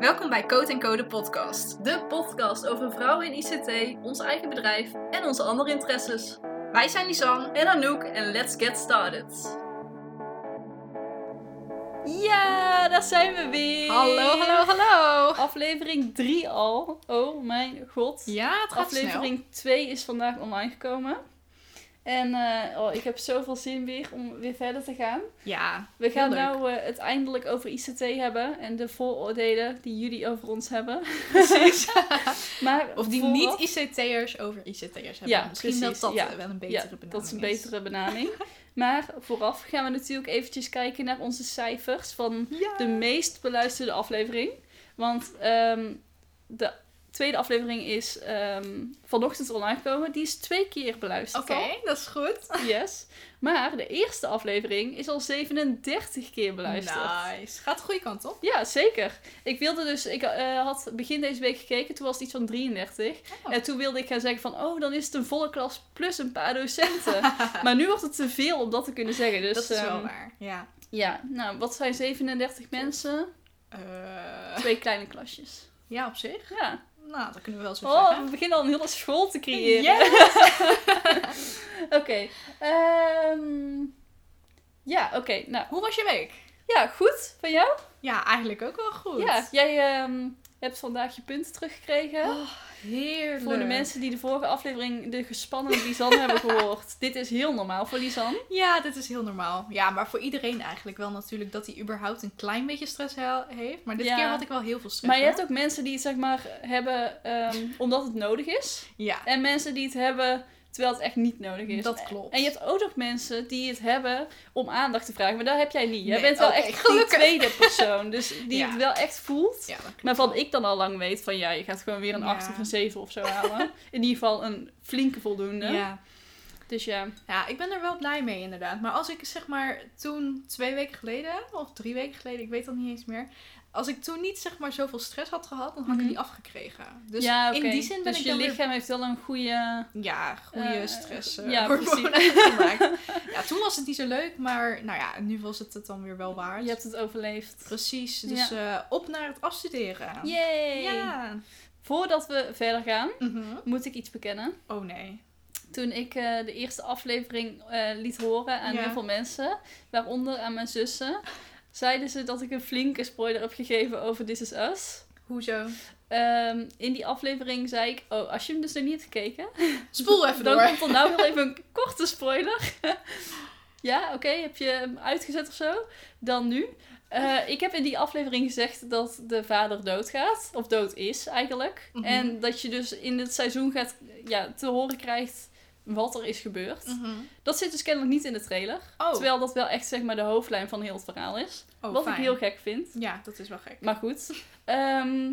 Welkom bij Code Code podcast. De podcast over vrouwen in ICT, ons eigen bedrijf en onze andere interesses. Wij zijn Lisanne. En Anouk en let's get started. Ja, daar zijn we weer. Hallo, hallo, hallo. Aflevering 3 al. Oh mijn god. Ja, het gaat Aflevering 2 is vandaag online gekomen. En eh, oh, ik heb zoveel zin weer om weer verder te gaan. Ja, We gaan nou eh, het eindelijk over ICT hebben en de vooroordelen die jullie over ons hebben. precies. Maar Of die vooraf- niet ICT'ers over ICT'ers hebben. Ja, Misschien precies. dat dat Ja. eh, wel een betere Ja, benaming dat is een betere benaming. maar vooraf gaan we natuurlijk eventjes kijken naar onze cijfers van Ja. de meest beluisterde aflevering. Want ehm, de tweede aflevering is ehm, vanochtend online gekomen. Die is twee keer beluisterd Oké, dat is goed. Yes. Maar de eerste aflevering is al 37 keer beluisterd. Nice. Gaat de goede kant op. Ja, zeker. Ik wilde dus, ik eh, had begin deze week gekeken, toen was het iets van 33. Oh. En toen wilde ik gaan zeggen van, oh, dan is het een volle klas plus een paar docenten. maar nu wordt het te veel om dat te kunnen zeggen. Dus, dat is wel ehm, waar. Ja. Ja, nou, wat zijn 37 mensen? Eh, Twee kleine klasjes. ja, op zich. Ja. Nou, dat kunnen we wel zo Oh, zeggen. we beginnen al een hele school te creëren. Yes! Oké. ehm, ja, oké. nou, Hoe was je week? ja, goed. Van jou? Ja, eigenlijk ook wel goed. Ja, jij ehm, hebt vandaag je punten teruggekregen. Oh, heerlijk. Voor de mensen die de vorige aflevering de gespannen Lisanne hebben gehoord. Dit is heel normaal voor Lisanne. Ja, dit is heel normaal. Ja, maar voor iedereen eigenlijk wel natuurlijk dat hij überhaupt een klein beetje stress he- heeft. Maar dit Ja. keer had ik wel heel veel stress. Maar je hoor. hebt ook mensen die het zeg maar hebben ehm, omdat het nodig is. Ja, En mensen die het hebben terwijl het echt niet nodig is. dat klopt. En je hebt ook nog mensen die het hebben om aandacht te vragen. Maar dat heb jij niet. Jij Nee, bent wel oké, echt die gelukkig. tweede persoon. Dus die Ja. het wel echt voelt. Ja. Maar van ik dan al lang weet van ja, je gaat gewoon weer een Ja. 8 of een 7 of zo halen. In ieder geval een flinke voldoende. Ja. Dus ja. ja, ik ben er wel blij mee inderdaad. Maar als ik zeg maar toen twee weken geleden, of drie weken geleden, ik weet dat niet eens meer. Als ik toen niet zeg maar zoveel stress had gehad, dan had ik Mhm. niet afgekregen. Dus ja, in die zin ben dus ik je weer lichaam heeft wel een goede... Ja, goede Eh, stress. ja, ja, precies. gemaakt. Ja, toen was het niet zo leuk, maar nou ja, nu was het het dan weer wel waard. Je hebt het overleefd. Precies, dus eh, op naar het afstuderen. Yay! Ja. Voordat we verder gaan, Mhm. moet ik iets bekennen. Oh nee. Toen ik de eerste aflevering liet horen aan Ja. heel veel mensen, waaronder aan mijn zussen, zeiden ze dat ik een flinke spoiler heb gegeven over This Is Us. Hoezo? Ehm, in die aflevering zei ik, oh, als je hem dus nog niet hebt gekeken, Spoel even dan door. komt er nou wel even een korte spoiler. ja, oké, heb je hem uitgezet of zo? Dan nu. Eh, ik heb in die aflevering gezegd dat de vader doodgaat. Of dood is eigenlijk. Mhm. En dat je dus in het seizoen gaat, ja, te horen krijgt wat er is gebeurd. Mhm. Dat zit dus kennelijk niet in de trailer. Oh, Terwijl dat wel echt zeg maar de hoofdlijn van heel het verhaal is. oh, wat fijn. ik heel gek vind. Ja, dat is wel gek. Maar goed. Ehm,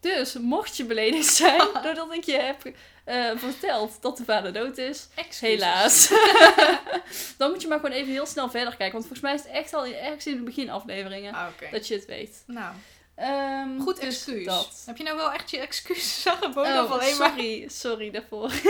dus mocht je beledigd zijn doordat ik je heb eh, verteld dat de vader dood is, Excuses. helaas. Dan moet je maar gewoon even heel snel verder kijken. Want volgens mij is het echt al in- ergens in de beginafleveringen Ah, dat je het weet. Nou, Ehm, goed dus excuus. Dat. Heb je nou wel echt je excuses aangeboden Oh, alleen maar... sorry, sorry daarvoor.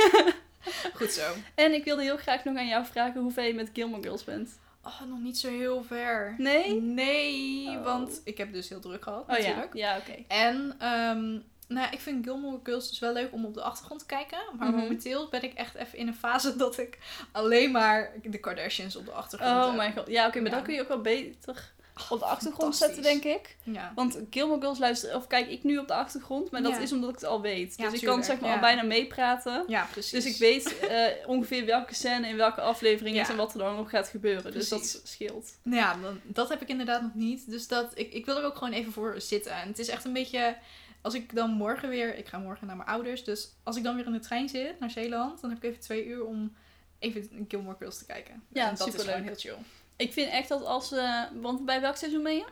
Goed zo. En ik wilde heel graag nog aan jou vragen hoe ver je met Gilmore Girls bent. Oh, nog niet zo heel ver. Nee? Nee, Oh. want ik heb dus heel druk gehad Oh ja, natuurlijk. ja oké. En ehm, nou, ik vind Gilmore Girls dus wel leuk om op de achtergrond te kijken. Maar Mhm. momenteel ben ik echt even in een fase dat ik alleen maar de Kardashians op de achtergrond Oh heb. mijn god. Ja, oké, maar Ja. dan kun je ook wel beter op de achtergrond zetten, denk ik. Ja. Want Gilmore Girls luister, of kijk ik nu op de achtergrond, maar dat Ja. is omdat ik het al weet. Ja, dus ik kan zeg maar al bijna meepraten. ja, precies. Dus ik weet eh, ongeveer welke scène in welke aflevering is en wat er dan nog gaat gebeuren. Dus dat scheelt. Nou ja, dan, dat heb ik inderdaad nog niet. Dus dat, ik, ik wil er ook gewoon even voor zitten. En het is echt een beetje... Als ik dan morgen weer... Ik ga morgen naar mijn ouders. Dus als ik dan weer in de trein zit naar Zeeland... Dan heb ik even twee uur om even Gilmore Girls te kijken. Ja, en dat is gewoon heel chill. Ik vind echt dat als... eh, want bij welk seizoen ben je?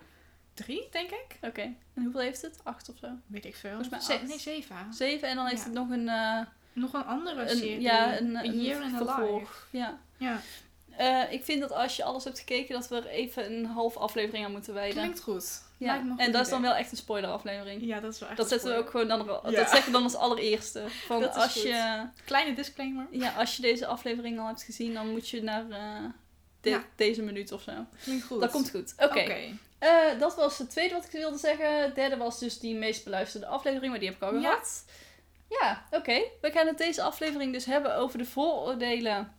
Drie, denk ik? Oké. En hoeveel heeft het? Acht of zo? Weet ik veel. Volgens mij Ze- acht. nee, zeven. Zeven en dan heeft Ja. het nog een... eh, Nog een andere een serie. ja, een, een Year in a. Life. Ja. Ja, Eh, ik vind dat als je alles hebt gekeken, dat we er even een half aflevering aan moeten wijden. klinkt goed. ja. En goed dat is dan wel echt een spoiler aflevering. Ja, dat is wel echt Dat zetten we ook gewoon dan, Ja. dat zeggen we dan als allereerste. Van als goed. je, Kleine disclaimer. ja, als je deze aflevering al hebt gezien, dan moet je naar de- Ja. deze minuut of zo. Klinkt goed. Dat komt goed. Oké. Eh, dat was het tweede wat ik wilde zeggen. Het derde was dus die meest beluisterde aflevering, maar die heb ik al Ja. gehad. Ja, oké. We gaan het deze aflevering dus hebben over de vooroordelen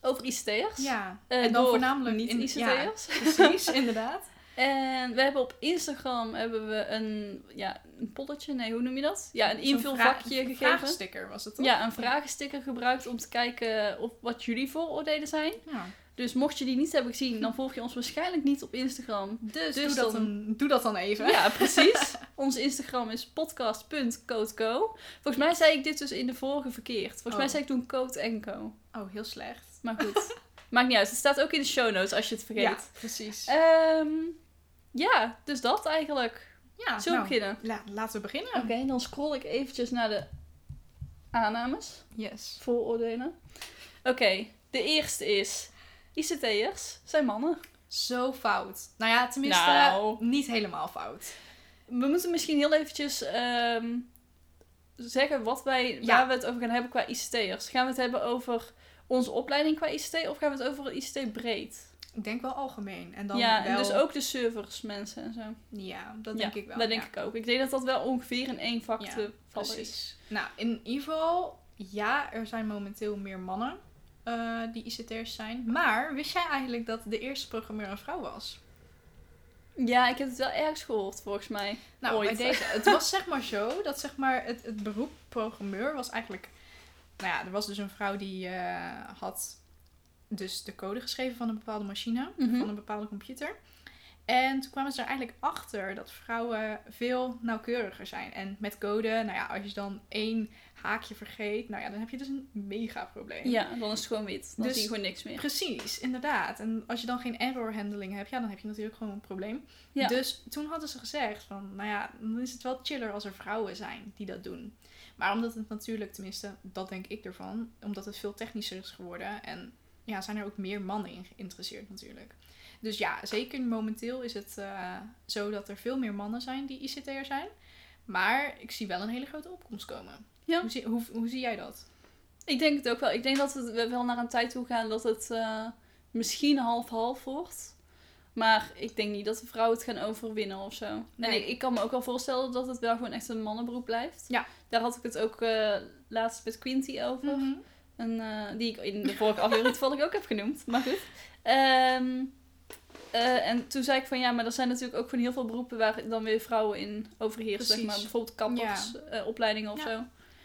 over ICT'ers. Ja, Eh, en dan voornamelijk in- niet-ICT'ers. precies, inderdaad. En we hebben op Instagram hebben we een, ja, een polletje, nee, hoe noem je dat? Ja, een Zo'n invulvakje gegeven. Vragensticker was het toch? Ja, een vragensticker gebruikt om te kijken of wat jullie vooroordelen zijn. Ja. Dus mocht je die niet hebben gezien, dan volg je ons waarschijnlijk niet op Instagram. Dus, Dus doe, dat dan- dan, doe dat dan even. Ja, precies. Onze Instagram is podcast.codeco. Volgens mij zei ik dit dus in de vorige verkeerd. Volgens mij Oh. zei ik toen Code en Co. Oh, heel slecht. Maar goed, maakt niet uit. Het staat ook in de show notes als je het vergeet. Ja, precies. Ehm, ja, dus dat eigenlijk. ja, Zullen we nou, beginnen? la- laten we beginnen. Oké, dan scroll ik eventjes naar de aannames. Yes. Vooroordelen. Oké, de eerste is... ICT'ers zijn mannen. Zo fout. Nou ja, tenminste, Nou. niet helemaal fout. We moeten misschien heel eventjes ehm, zeggen wat wij, Ja. waar we het over gaan hebben qua ICT'ers. Gaan we het hebben over onze opleiding qua ICT of gaan we het over ICT breed? Ik denk wel algemeen. En dan ja, wel... en dus ook de servers mensen en zo. Ja, dat Ja, denk ik wel. Dat denk ja. ik ook. Ik denk dat dat wel ongeveer in één vak te vallen is. Nou, in ieder geval, ja, er zijn momenteel meer mannen eh, die ICT'ers zijn. Maar wist jij eigenlijk dat de eerste programmeur een vrouw was? Ja, ik heb het wel ergens gehoord volgens mij. Nou, Ooit. bij deze, het was zeg maar zo dat zeg maar het, het beroep programmeur was eigenlijk... Nou ja, er was dus een vrouw die eh, had dus de code geschreven van een bepaalde machine, Mhm. van een bepaalde computer. En toen kwamen ze er eigenlijk achter dat vrouwen veel nauwkeuriger zijn. En met code, nou ja, als je dan één haakje vergeet, nou ja, dan heb je dus een mega probleem. Ja, dan is het gewoon wit. Dan Dus- zie je gewoon niks meer. Precies, inderdaad. En als je dan geen error handling hebt, ja, dan heb je natuurlijk gewoon een probleem. Ja. Dus toen hadden ze gezegd van, nou ja, dan is het wel chiller als er vrouwen zijn die dat doen. Maar omdat het natuurlijk, tenminste, dat denk ik ervan, omdat het veel technischer is geworden en ja, zijn er ook meer mannen in geïnteresseerd natuurlijk. Dus ja, zeker momenteel is het eh, zo dat er veel meer mannen zijn die ICT'er zijn. Maar ik zie wel een hele grote opkomst komen. Ja. Hoe, zie, hoe, hoe zie jij dat? Ik denk het ook wel. Ik denk dat we wel naar een tijd toe gaan dat het eh, misschien half-half wordt. Maar ik denk niet dat de vrouwen het gaan overwinnen of zo. En Nee. ik, ik kan me ook wel voorstellen dat het wel gewoon echt een mannenberoep blijft. Ja. Daar had ik het ook eh, laatst met Quinty over. En, eh, die ik in de vorige aflevering toevallig ook heb genoemd. Maar goed. Ehm, eh, en toen zei ik van ja, maar er zijn natuurlijk ook van heel veel beroepen waar dan weer vrouwen in overheersen. Zeg maar. Bijvoorbeeld kappersopleidingen of Ja. zo.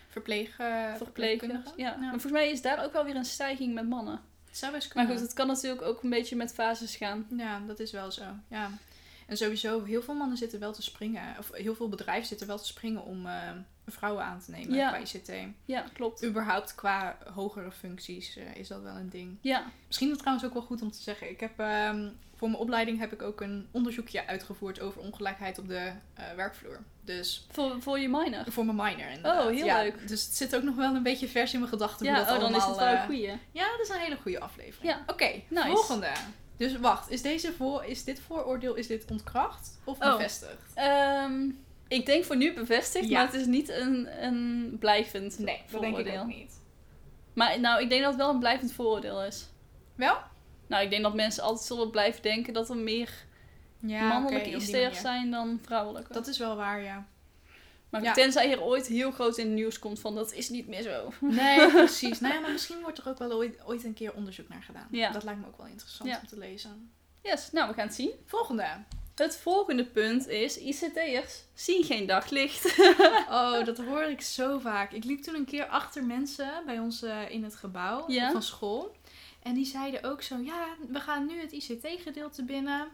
Verpleeg, Verplegers. verpleegkundigen. Ja. Maar volgens mij is daar ook wel weer een stijging met mannen. Het zou best Maar goed, het kan natuurlijk ook een beetje met fases gaan. Ja, dat is wel zo. Ja. En sowieso, heel veel mannen zitten wel te springen. Of heel veel bedrijven zitten wel te springen om eh, vrouwen aan te nemen Ja. bij ICT. Ja, klopt. Überhaupt qua hogere functies eh, is dat wel een ding. Ja, Misschien is het trouwens ook wel goed om te zeggen. Ik heb, ehm, voor mijn opleiding heb ik ook een onderzoekje uitgevoerd over ongelijkheid op de eh, werkvloer. Dus voor, voor je minor. voor mijn minor inderdaad. Oh, heel Ja, leuk. Dus het zit ook nog wel een beetje vers in mijn gedachten. hoe Ja, dat oh, dan is het wel een eh, goeie. Ja, dat is een hele goede aflevering. Ja. Oké, Nice. volgende. Dus wacht, is, deze voor, is dit vooroordeel is dit ontkracht of Oh. bevestigd? Ehm, ik denk voor nu bevestigd, Ja. maar het is niet een, een blijvend Nee, dat denk ik vooroordeel. ook niet. Maar nou, ik denk dat het wel een blijvend vooroordeel is. Wel? Nou, ik denk dat mensen altijd zullen blijven denken dat er meer Ja, mannelijke ICT'ers zijn dan vrouwelijke. Dat is wel waar, ja. maar ja. tenzij hier ooit heel groot in het nieuws komt van dat is niet meer zo. Nee, precies. nou ja, maar misschien wordt er ook wel ooit, ooit een keer onderzoek naar gedaan. Ja. Dat lijkt me ook wel interessant om te lezen. Yes, nou we gaan het zien. Volgende. Het volgende punt is, ICT'ers zien geen daglicht. Oh, dat hoor ik zo vaak. Ik liep toen een keer achter mensen bij ons eh, in het gebouw van school. En die zeiden ook zo, ja, we gaan nu het ICT-gedeelte binnen.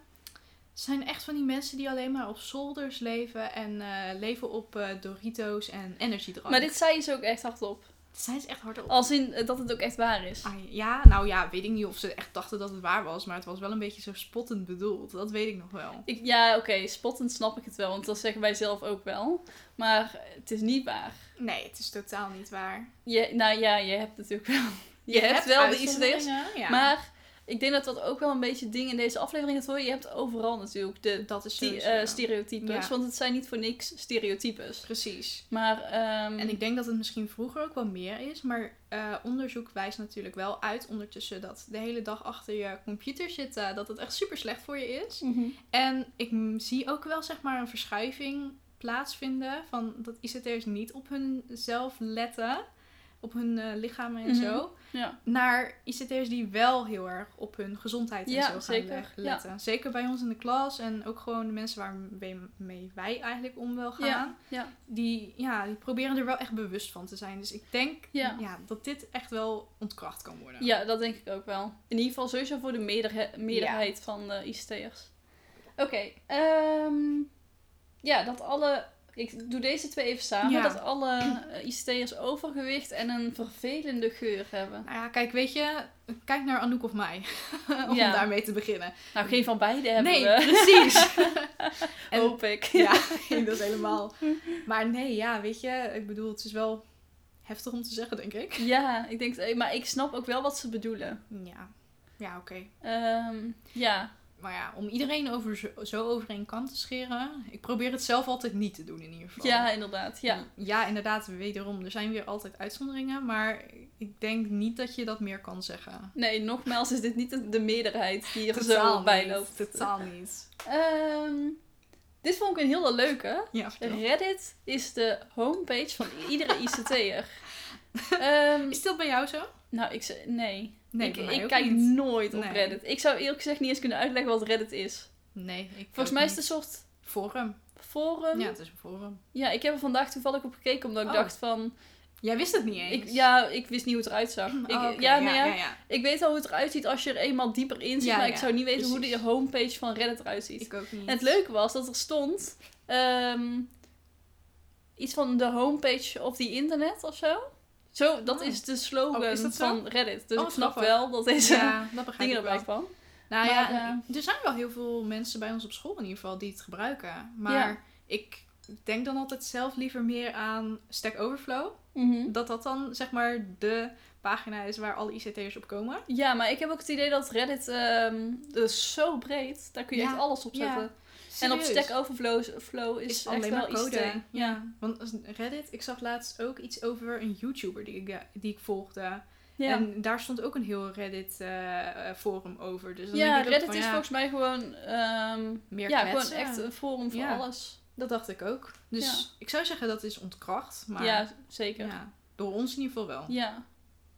Het zijn echt van die mensen die alleen maar op zolders leven en eh, leven op eh, Doritos en energiedrank. Maar dit zei ze ook echt hardop. Dat zijn ze echt hardop. Als in eh, dat het ook echt waar is. Ah, ja, nou ja, weet ik niet of ze echt dachten dat het waar was, maar het was wel een beetje zo spottend bedoeld. Dat weet ik nog wel. Ik, ja, oké, spottend snap ik het wel, want dat zeggen wij zelf ook wel. Maar het is niet waar. Nee, het is totaal niet waar. Je, nou ja, je hebt natuurlijk wel. Je, hebt, wel de Ja. Maar ik denk dat dat ook wel een beetje ding in deze aflevering gaat worden. Je hebt overal natuurlijk de Dat is die, eh, stereotypes. Ja. Want het zijn niet voor niks stereotypes. Precies. Maar, ehm, En ik denk dat het misschien vroeger ook wel meer is, maar eh, onderzoek wijst natuurlijk wel uit ondertussen dat de hele dag achter je computer zitten, dat het echt super slecht voor je is. Mhm. En ik zie ook wel zeg maar een verschuiving plaatsvinden van dat ICT'ers niet op hunzelf letten, op hun eh, lichamen en Mhm. zo, Ja. naar ICT'ers die wel heel erg op hun gezondheid en Ja, zo gaan zeker. letten. Zeker bij ons in de klas en ook gewoon de mensen waarmee wij eigenlijk om wil gaan Ja. Ja. die, ja, die proberen er wel echt bewust van te zijn. Dus ik denk Ja. ja. dat dit echt wel ontkracht kan worden. ja, dat denk ik ook wel. In ieder geval sowieso voor de meerderhe- meerderheid van de ICT'ers. Oké. ehm, ja, dat alle... Ik doe deze twee even samen. Ja. Dat alle eh, ICT'ers overgewicht en een vervelende geur hebben. Nou ja, kijk, weet je, kijk naar Anouk of mij. Om Ja. daarmee te beginnen. Nou, geen van beide hebben nee, we. precies. En- Hoop ik. ja, dat is helemaal. Maar nee, ja, weet je, ik bedoel, het is wel heftig om te zeggen, denk ik. Ja, ik denk, eh, maar ik snap ook wel wat ze bedoelen. Ja, ja oké. Ehm, ja, Maar ja, om iedereen over zo, zo over één kant te scheren, ik probeer het zelf altijd niet te doen in ieder geval. ja, inderdaad. Ja. ja, inderdaad, wederom, er zijn weer altijd uitzonderingen, maar ik denk niet dat je dat meer kan zeggen. Nee, nogmaals is dit niet de, de meerderheid die er zo bij loopt. Totaal niet. Ehm, dit vond ik een hele leuke. Ja. Reddit is de homepage van iedere ICT'er. Ehm Is dat bij jou zo? nou, ik zei, nee. Nee, ik ik kijk niet. nooit op Nee. Reddit. Ik zou eerlijk gezegd niet eens kunnen uitleggen wat Reddit is. Nee, ik Volgens mij is het een soort Forum. forum. Ja, Ja. het is een forum. ik heb er vandaag toevallig op gekeken omdat ik Oh. dacht van... Jij wist het niet eens? Ik, ja, ik wist niet hoe het eruit zag. Ik, Oh, oké. ja, nou ja, ja, ja. Ik weet al hoe het eruit ziet als je er eenmaal dieper in zit, Ja, maar ik ja, zou niet weten hoe de homepage van Reddit eruit ziet. Ik ook niet. En het leuke was dat er stond ehm, iets van de homepage of the internet of zo. Zo, dat Oh. is de slogan Oh, is zo? van Reddit. Dus Oh, ik snap grappig. wel dat deze Ja, dat dingen erbij kwam. Nou Maar, ja, er zijn wel heel veel mensen bij ons op school in ieder geval die het gebruiken. Maar Ja. ik denk dan altijd zelf liever meer aan Stack Overflow. Mhm. Dat dat dan zeg maar de pagina is waar alle ICT'ers op komen. Ja, maar ik heb ook het idee dat Reddit ehm dus zo breed, daar kun je Ja, echt alles op zetten. En op. Stack Overflow flow is, alleen maar code. ICT. Ja. Want Reddit, ik zag laatst ook iets over een YouTuber die ik, die ik volgde. Ja, En daar stond ook een heel Reddit eh, forum over. Dus dan ja Reddit van, is ja, volgens mij gewoon, ehm, meer ja, kletsen. gewoon echt een forum voor Ja. alles. Dat dacht ik ook. Dus Ja. ik zou zeggen dat is ontkracht. Maar ja, zeker. ja, door ons in ieder geval wel. Ja.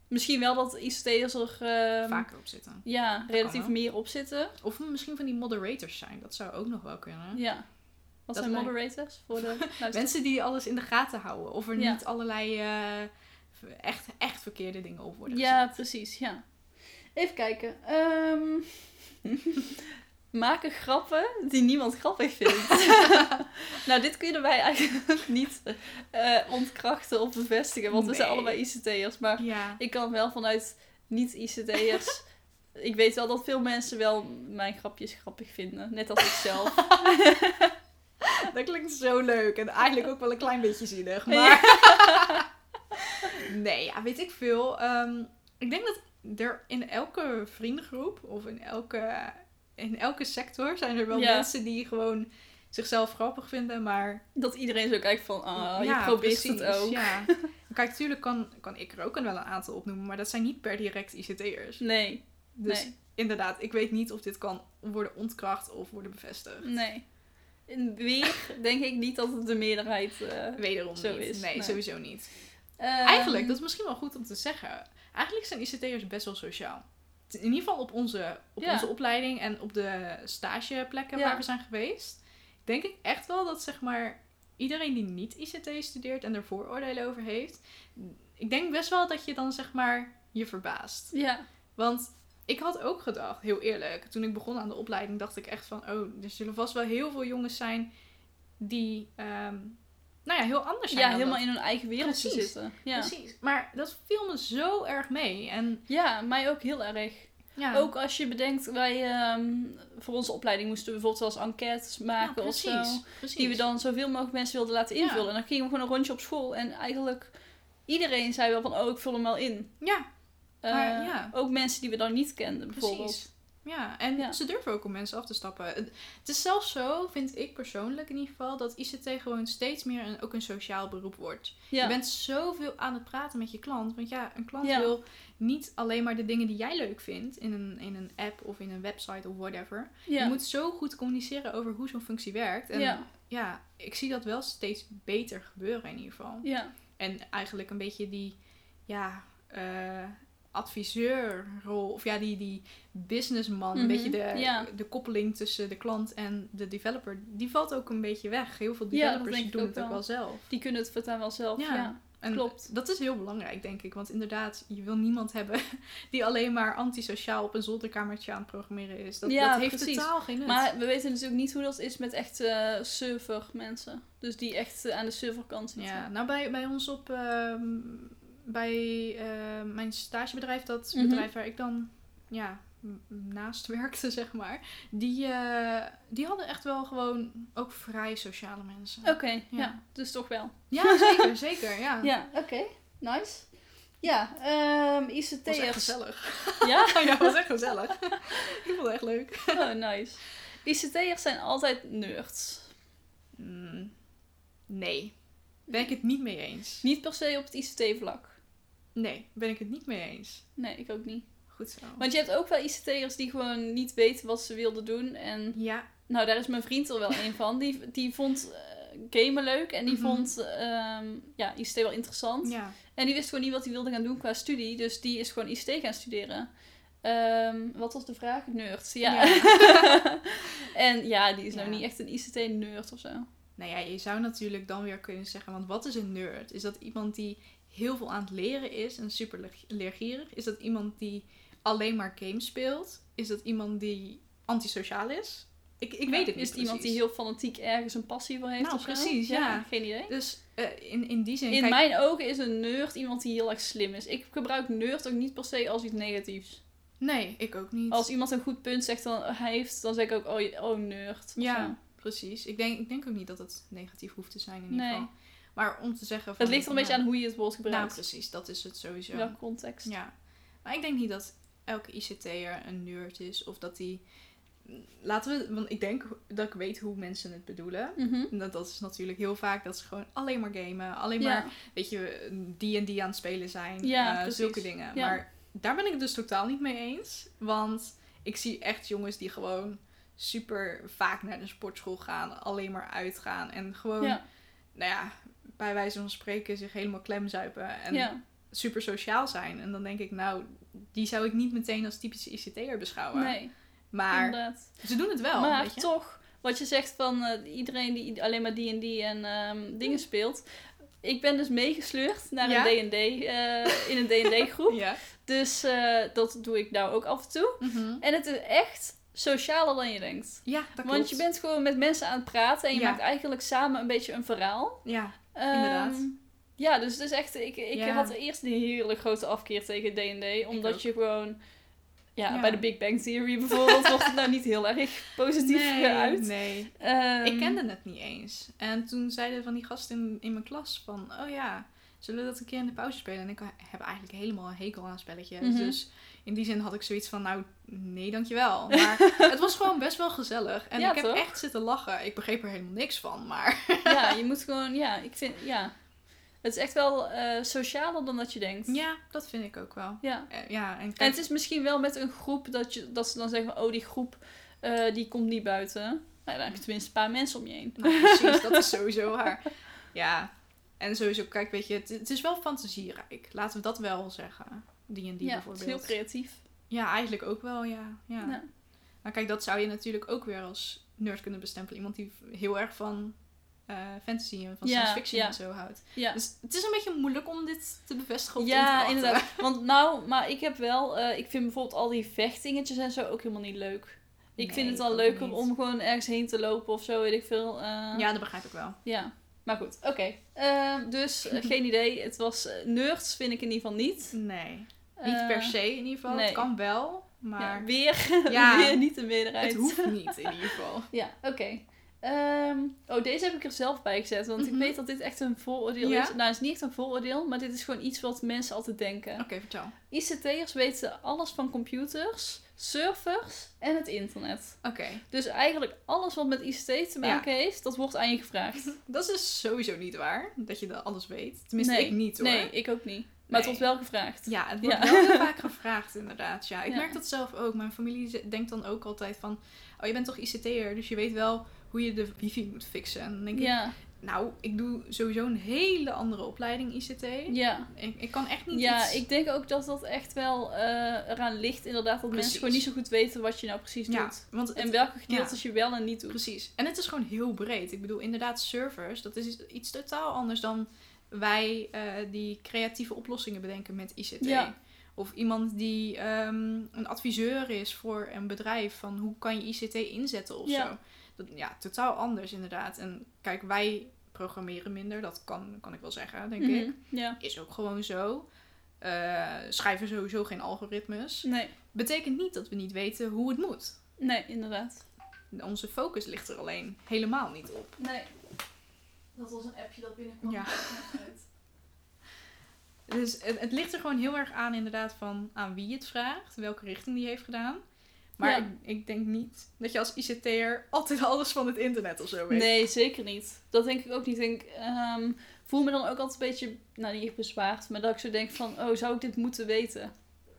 Misschien wel dat ICT'ers er ehm, Vaker op zitten. ja, relatief meer op zitten. Of misschien van die moderators zijn. Dat zou ook nog wel kunnen. Ja. Wat Dat zijn lijkt- moderators voor de? Mensen die alles in de gaten houden. Of er Ja. niet allerlei eh, echt, echt verkeerde dingen op worden Ja, gezet. precies. Ja. Even kijken. Ehm, maken grappen die niemand grappig vindt. nou, dit kunnen wij eigenlijk niet eh, ontkrachten of bevestigen. Want we zijn allebei ICT'ers. Maar Ja. ik kan wel vanuit niet-ICT'ers... ik weet wel dat veel mensen wel mijn grapjes grappig vinden. Net als ik zelf. Dat klinkt zo leuk. En eigenlijk ook wel een klein beetje zielig. Maar... Ja. nee, ja, weet ik veel. Ehm, ik denk dat er in elke vriendengroep of in elke, in elke sector zijn er wel Ja. mensen die gewoon zichzelf grappig vinden, maar Dat iedereen zo kijkt van, ah, Ja, je probeert precies, het ook. Ja. Kijk, natuurlijk kan, kan ik er ook wel een aantal opnoemen, maar dat zijn niet per direct ICT'ers. Nee, Dus nee, inderdaad, ik weet niet of dit kan worden ontkracht of worden bevestigd. nee. En weer denk ik niet dat het de meerderheid... eh, Wederom Zo niet. is, nee, nee. sowieso niet. ehm, Eigenlijk, dat is misschien wel goed om te zeggen. Eigenlijk zijn ICT'ers best wel sociaal. In ieder geval op onze, op Ja. onze opleiding en op de stageplekken Ja. waar we zijn geweest. Denk ik echt wel dat zeg maar iedereen die niet ICT studeert en er vooroordelen over heeft. Ik denk best wel dat je dan zeg maar je verbaast. Ja, Want ik had ook gedacht, heel eerlijk, toen ik begon aan de opleiding, dacht ik echt van, oh, er zullen vast wel heel veel jongens zijn die, ehm, nou ja, heel anders zijn. ja helemaal dat. in hun eigen wereld Precies. zitten. Ja. Precies. Maar dat viel me zo erg mee. En ja, mij ook heel erg. ja, Ook als je bedenkt, wij ehm, voor onze opleiding moesten we bijvoorbeeld wel eens enquêtes ja, maken of zo. precies. Die we dan zoveel mogelijk mensen wilden laten Ja. invullen. En dan gingen we gewoon een rondje op school. En eigenlijk iedereen zei wel van, oh, ik vul hem wel in. Ja, Eh, Maar ja. Ook mensen die we dan niet kenden, bijvoorbeeld. Precies. Ja, en Ja. ze durven ook om mensen af te stappen. Het, is zelfs zo, vind ik persoonlijk in ieder geval, dat ICT gewoon steeds meer een, ook een sociaal beroep wordt. Ja. Je bent zoveel aan het praten met je klant. Want ja, een klant Ja. wil niet alleen maar de dingen die jij leuk vindt in een, in een app of in een website of whatever. Je moet zo goed communiceren over hoe zo'n functie werkt. En Ja. ja, ik zie dat wel steeds beter gebeuren in ieder geval. ja. En eigenlijk een beetje die, ja, eh, adviseurrol, of ja, die, die businessman, Mhm, een beetje de, ja. de koppeling tussen de klant en de developer, die valt ook een beetje weg. Heel veel Ja, developers ik doen ook het ook wel. zelf. Die kunnen het voortaan wel zelf. Ja. Ja. En Klopt. Dat is heel belangrijk, denk ik. Want inderdaad, je wil niemand hebben die alleen maar antisociaal op een zolderkamertje aan het programmeren is. Dat, Ja, dat heeft precies. totaal geen nut. Maar we weten natuurlijk niet hoe dat is met echt eh servermensen. Dus die echt eh, aan de serverkant zitten. Ja, nou bij, bij ons op, ehm, bij eh, mijn stagebedrijf, dat Mhm. bedrijf waar ik dan ja, naast werkte, zeg maar. Die, eh, die hadden echt wel gewoon ook vrij sociale mensen. Oké, ja. Ja. Dus toch wel. Ja, zeker, zeker, ja. Ja, oké. Nice. Ja, ehm Het was echt gezellig. Ja? ja, was echt gezellig. ik vond het echt leuk. Oh, nice. ICT'ers zijn altijd nerds. Mm, nee, ben ik het niet mee eens. Niet per se op het ICT-vlak. Nee, ben ik het niet mee eens. Nee, ik ook niet. Goed zo. Want je hebt ook wel ICT'ers die gewoon niet weten wat ze wilden doen. En Ja, nou, daar is mijn vriend er wel een van. Die, die vond eh, gamen leuk en die Mhm. vond ehm, ja, ICT wel interessant. ja. En die wist gewoon niet wat hij wilde gaan doen qua studie. Dus die is gewoon ICT gaan studeren. Ehm, wat was de vraag? Nerds. Ja. en ja, die is nou Ja. niet echt een ICT-nerd of zo. Nou ja, je zou natuurlijk dan weer kunnen zeggen, want wat is een nerd? Is dat iemand die heel veel aan het leren is en super leer- leergierig? Is dat iemand die alleen maar games speelt? Is dat iemand die antisociaal is? Ik, ik weet het niet Is het iemand die heel fanatiek ergens een passie voor heeft Nou, of zo? precies, ja. Geen idee. Dus eh, in, in die zin... In kijk, mijn ogen is een nerd iemand die heel erg slim is. Ik gebruik nerd ook niet per se als iets negatiefs. Nee, ik ook niet. Als iemand een goed punt zegt dan hij heeft, dan zeg ik ook, oh, oh nerd. Ja, zo. precies. Ik denk, ik denk ook niet dat het negatief hoeft te zijn in ieder Nee. geval. Maar om te zeggen... Van, Het ligt er een beetje ja, aan hoe je het woord Nou, gebruikt. precies. Dat is het sowieso. In welke context. Ja. Maar ik denk niet dat elke ICT'er een nerd is. Of dat die... Laten we... Want ik denk dat ik weet hoe mensen het bedoelen. Mhm. En Dat, dat is natuurlijk heel vaak dat ze gewoon alleen maar gamen. Alleen Ja. maar, weet je, die en die aan het spelen zijn. Ja, eh, zulke dingen. Ja. Maar daar ben ik het dus totaal niet mee eens. Want ik zie echt jongens die gewoon super vaak naar de sportschool gaan. Alleen maar uitgaan. En gewoon, Ja. nou ja, bij wijze van spreken zich helemaal klemzuipen. En ja. super sociaal zijn. En dan denk ik, nou, die zou ik niet meteen als typische ICT'er beschouwen. Nee, Maar inderdaad. ze doen het wel, maar weet je. toch, wat je zegt van eh, iedereen die alleen maar D&D en ehm, dingen speelt. Ik ben dus meegesleurd naar Ja? een D&D, eh, in een D&D groep. Ja. Dus eh, dat doe ik nou ook af en toe. Mhm. En het is echt socialer dan je denkt. Ja, dat klopt. Want je bent gewoon met mensen aan het praten en je Ja. maakt eigenlijk samen een beetje een verhaal. Ja, Ehm, Inderdaad. Ja, dus het is echt, ik, ik Ja. had eerst een hele grote afkeer tegen D&D. Omdat je gewoon, ja, Ja. bij de Big Bang Theory bijvoorbeeld, wordt het nou niet heel erg positief nee, geuit. nee. Ehm, Ik kende het niet eens. En toen zeiden van die gasten in, in mijn klas van... Oh ja, zullen we dat een keer in de pauze spelen? En ik heb eigenlijk helemaal een hekel aan spelletjes. Mhm. Dus in die zin had ik zoiets van... Nou, nee, dankjewel. Maar het was gewoon best wel gezellig. En Ja, ik heb echt zitten lachen. Ik begreep er helemaal niks van, maar... Ja, je moet gewoon, ja, ik vind, ja. Het is echt wel eh, socialer dan dat je denkt. Ja, dat vind ik ook wel. Ja. Eh, ja, en het is misschien wel met een groep dat, je, dat ze dan zeggen oh, die groep, eh, die komt niet buiten. Nou, dan heb je tenminste een paar mensen om je heen. nou, precies, dat is sowieso waar. Ja, en sowieso, kijk, weet je, het, het is wel fantasierijk. Laten we dat wel zeggen. Die en die ja, het is bijvoorbeeld. heel creatief. Ja, eigenlijk ook wel, ja. ja. Ja. Maar kijk, dat zou je natuurlijk ook weer als nerd kunnen bestempelen. Iemand die heel erg van eh, fantasy en van Ja, science fiction ja. en zo houdt. Ja. Dus het is een beetje moeilijk om dit te bevestigen of Ja, inderdaad. Want nou, maar ik heb wel, eh, ik vind bijvoorbeeld al die vechtingetjes en zo ook helemaal niet leuk. Ik Nee, vind het leuker niet. om gewoon ergens heen te lopen of zo, weet ik veel. eh, Ja, dat begrijp ik wel. ja. Maar goed, oké. Ehm, dus eh, geen idee. Het was eh, nerds, vind ik in ieder geval niet. Nee. Niet Eh, per se in ieder geval. nee. Het kan wel, Ja, maar weer, Ja. weer niet de meerderheid. het hoeft niet in ieder geval. Ja, oké. Ehm, oh, deze heb ik er zelf bij gezet. Want Mhm. ik weet dat dit echt een vooroordeel Ja? is. Nou, het is niet echt een vooroordeel, maar dit is gewoon iets wat mensen altijd denken. Oké, vertel. ICT'ers weten alles van computers, servers en het internet. Oké. Dus eigenlijk alles wat met ICT te maken heeft, dat wordt aan je gevraagd. Dat is dus sowieso niet waar, dat je dat alles weet. Tenminste, Nee, ik niet hoor. Nee, ik ook niet. Maar het wordt wel gevraagd. Ja, het wordt Ja. wel heel vaak gevraagd inderdaad. Ja, ik Ja. merk dat zelf ook. Mijn familie denkt dan ook altijd van... Oh, je bent toch ICT'er, dus je weet wel hoe je de wifi moet fixen. En dan denk ik, Ja, nou, ik doe sowieso een hele andere opleiding ICT. ja. Ik, ik kan echt niet Ja, iets... ik denk ook dat dat echt wel eh, eraan ligt inderdaad dat Precies. mensen gewoon niet zo goed weten wat je nou precies Ja, doet. want het- En welke gedeeltes je wel en niet doet. Precies. En het is gewoon heel breed. Ik bedoel, inderdaad, servers, dat is iets- totaal anders dan wij eh, die creatieve oplossingen bedenken met ICT. Ja. Of iemand die ehm, een adviseur is voor een bedrijf van hoe kan je ICT inzetten of Ja. zo. Dat, ja, totaal anders inderdaad. En kijk, wij programmeren minder, dat kan, kan ik wel zeggen, denk ik. Mhm, Ja. Is ook gewoon zo. Eh, schrijven sowieso geen algoritmes. Nee, Betekent niet dat we niet weten hoe het moet. nee, inderdaad. Onze focus ligt er alleen helemaal niet op. Nee. Dat was een appje dat binnenkwam. Ja. Dus het, het ligt er gewoon heel erg aan inderdaad van aan wie het vraagt, welke richting die heeft gedaan. Maar Ja. ik, ik denk niet dat je als ICT'er altijd alles van het internet of zo weet. Nee, zeker niet. Dat denk ik ook niet. Ik ehm, voel me dan ook altijd een beetje, nou niet echt bezwaard, maar dat ik zo denk van, oh, zou ik dit moeten weten?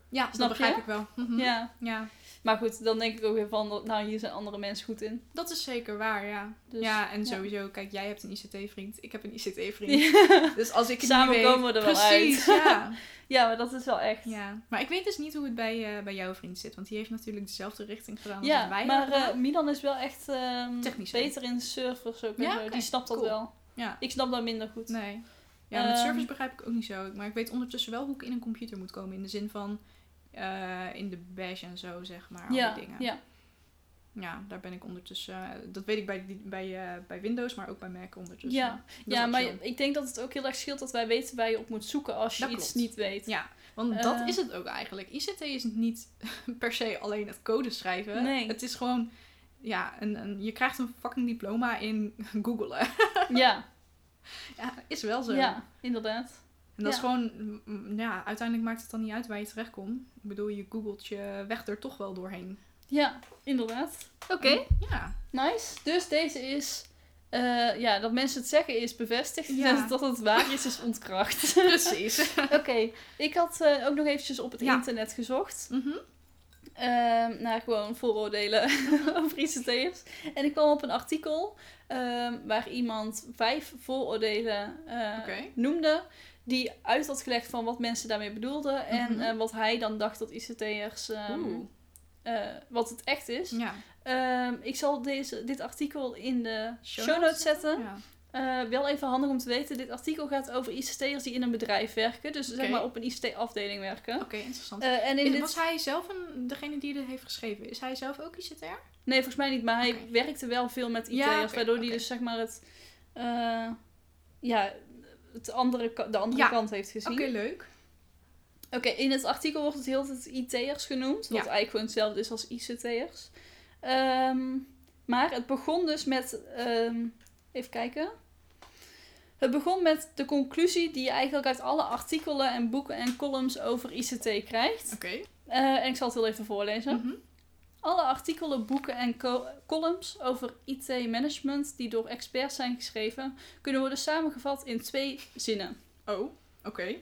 Ja, dat Snap begrijp je? ik wel. Mhm. Ja. ja, Maar goed, dan denk ik ook weer van, nou, hier zijn andere mensen goed in. dat is zeker waar, ja. Dus, ja, en ja. sowieso, kijk, jij hebt een ICT-vriend, ik heb een ICT-vriend. Dus als ik het Samen niet weet... komen we er wel Precies, uit. ja. ja, maar dat is wel echt. ja. Maar ik weet dus niet hoe het bij, eh, bij jouw vriend zit, want die heeft natuurlijk dezelfde richting gedaan als Ja, wij maar eh, Milan is wel echt ehm, Technisch, beter in servers ook. Ja, Die snapt dat cool. wel. Ja. Ik snap dat minder goed. Nee. Ja, met Ehm, servers begrijp ik ook niet zo. Maar ik weet ondertussen wel hoe ik in een computer moet komen. In de zin van eh, in de bash en zo, zeg maar. al ja, die dingen. ja, Ja, daar ben ik ondertussen... eh, dat weet ik bij, bij, eh, bij Windows, maar ook bij Mac ondertussen. ja. Dat ja maar ik denk dat het ook heel erg scheelt dat wij weten waar je op moet zoeken als je Dat iets klopt. niet weet. Ja, want dat is het ook eigenlijk. ICT is niet per se alleen het code schrijven. Nee. Het is gewoon... Ja, een, een, je krijgt een fucking diploma in googlen. Ja, ja, is wel zo. ja, inderdaad. En dat is gewoon, mm, ja, uiteindelijk maakt het dan niet uit waar je terechtkomt. Ik bedoel, je googelt je weg er toch wel doorheen. Ja, inderdaad. Oké, Ja. nice. Dus deze is, eh, ja, dat mensen het zeggen is bevestigd. Ja. Dat, het waar is, is ontkracht. Precies. Oké, ik had eh, ook nog eventjes op het Ja. internet gezocht. Mhm. Ehm naar gewoon vooroordelen over ICT'ers. En ik kwam op een artikel ehm, waar iemand vijf vooroordelen eh, noemde. Die uit had gelegd van wat mensen daarmee bedoelden. En Mhm. eh, wat hij dan dacht dat ICT'ers... ehm, eh, wat het echt is. Ja. Ehm, ik zal deze, dit artikel in de Show show notes zetten. ja. Eh, wel even handig om te weten. Dit artikel gaat over ICT'ers die in een bedrijf werken. Dus zeg maar op een ICT-afdeling werken. Oké, interessant. En in En dit... Was hij zelf een, degene die dit heeft geschreven? Is hij zelf ook ICTR? Nee, volgens mij niet. Maar hij werkte wel veel met IT'ers. Ja, waardoor hij dus zeg maar het... ja, het andere, de andere Ja. kant heeft gezien. Oké, leuk. Oké, in het artikel wordt het heel tijd IT'ers genoemd. Wat eigenlijk gewoon hetzelfde is als ICT'ers. Ehm, maar het begon dus met... ehm, even kijken. Het begon met de conclusie die je eigenlijk uit alle artikelen en boeken en columns over ICT krijgt. Oké. Eh, en ik zal het heel even voorlezen. Mhm. Alle artikelen, boeken en co- columns over IT-management die door experts zijn geschreven, kunnen worden samengevat in twee zinnen. Oh, oké.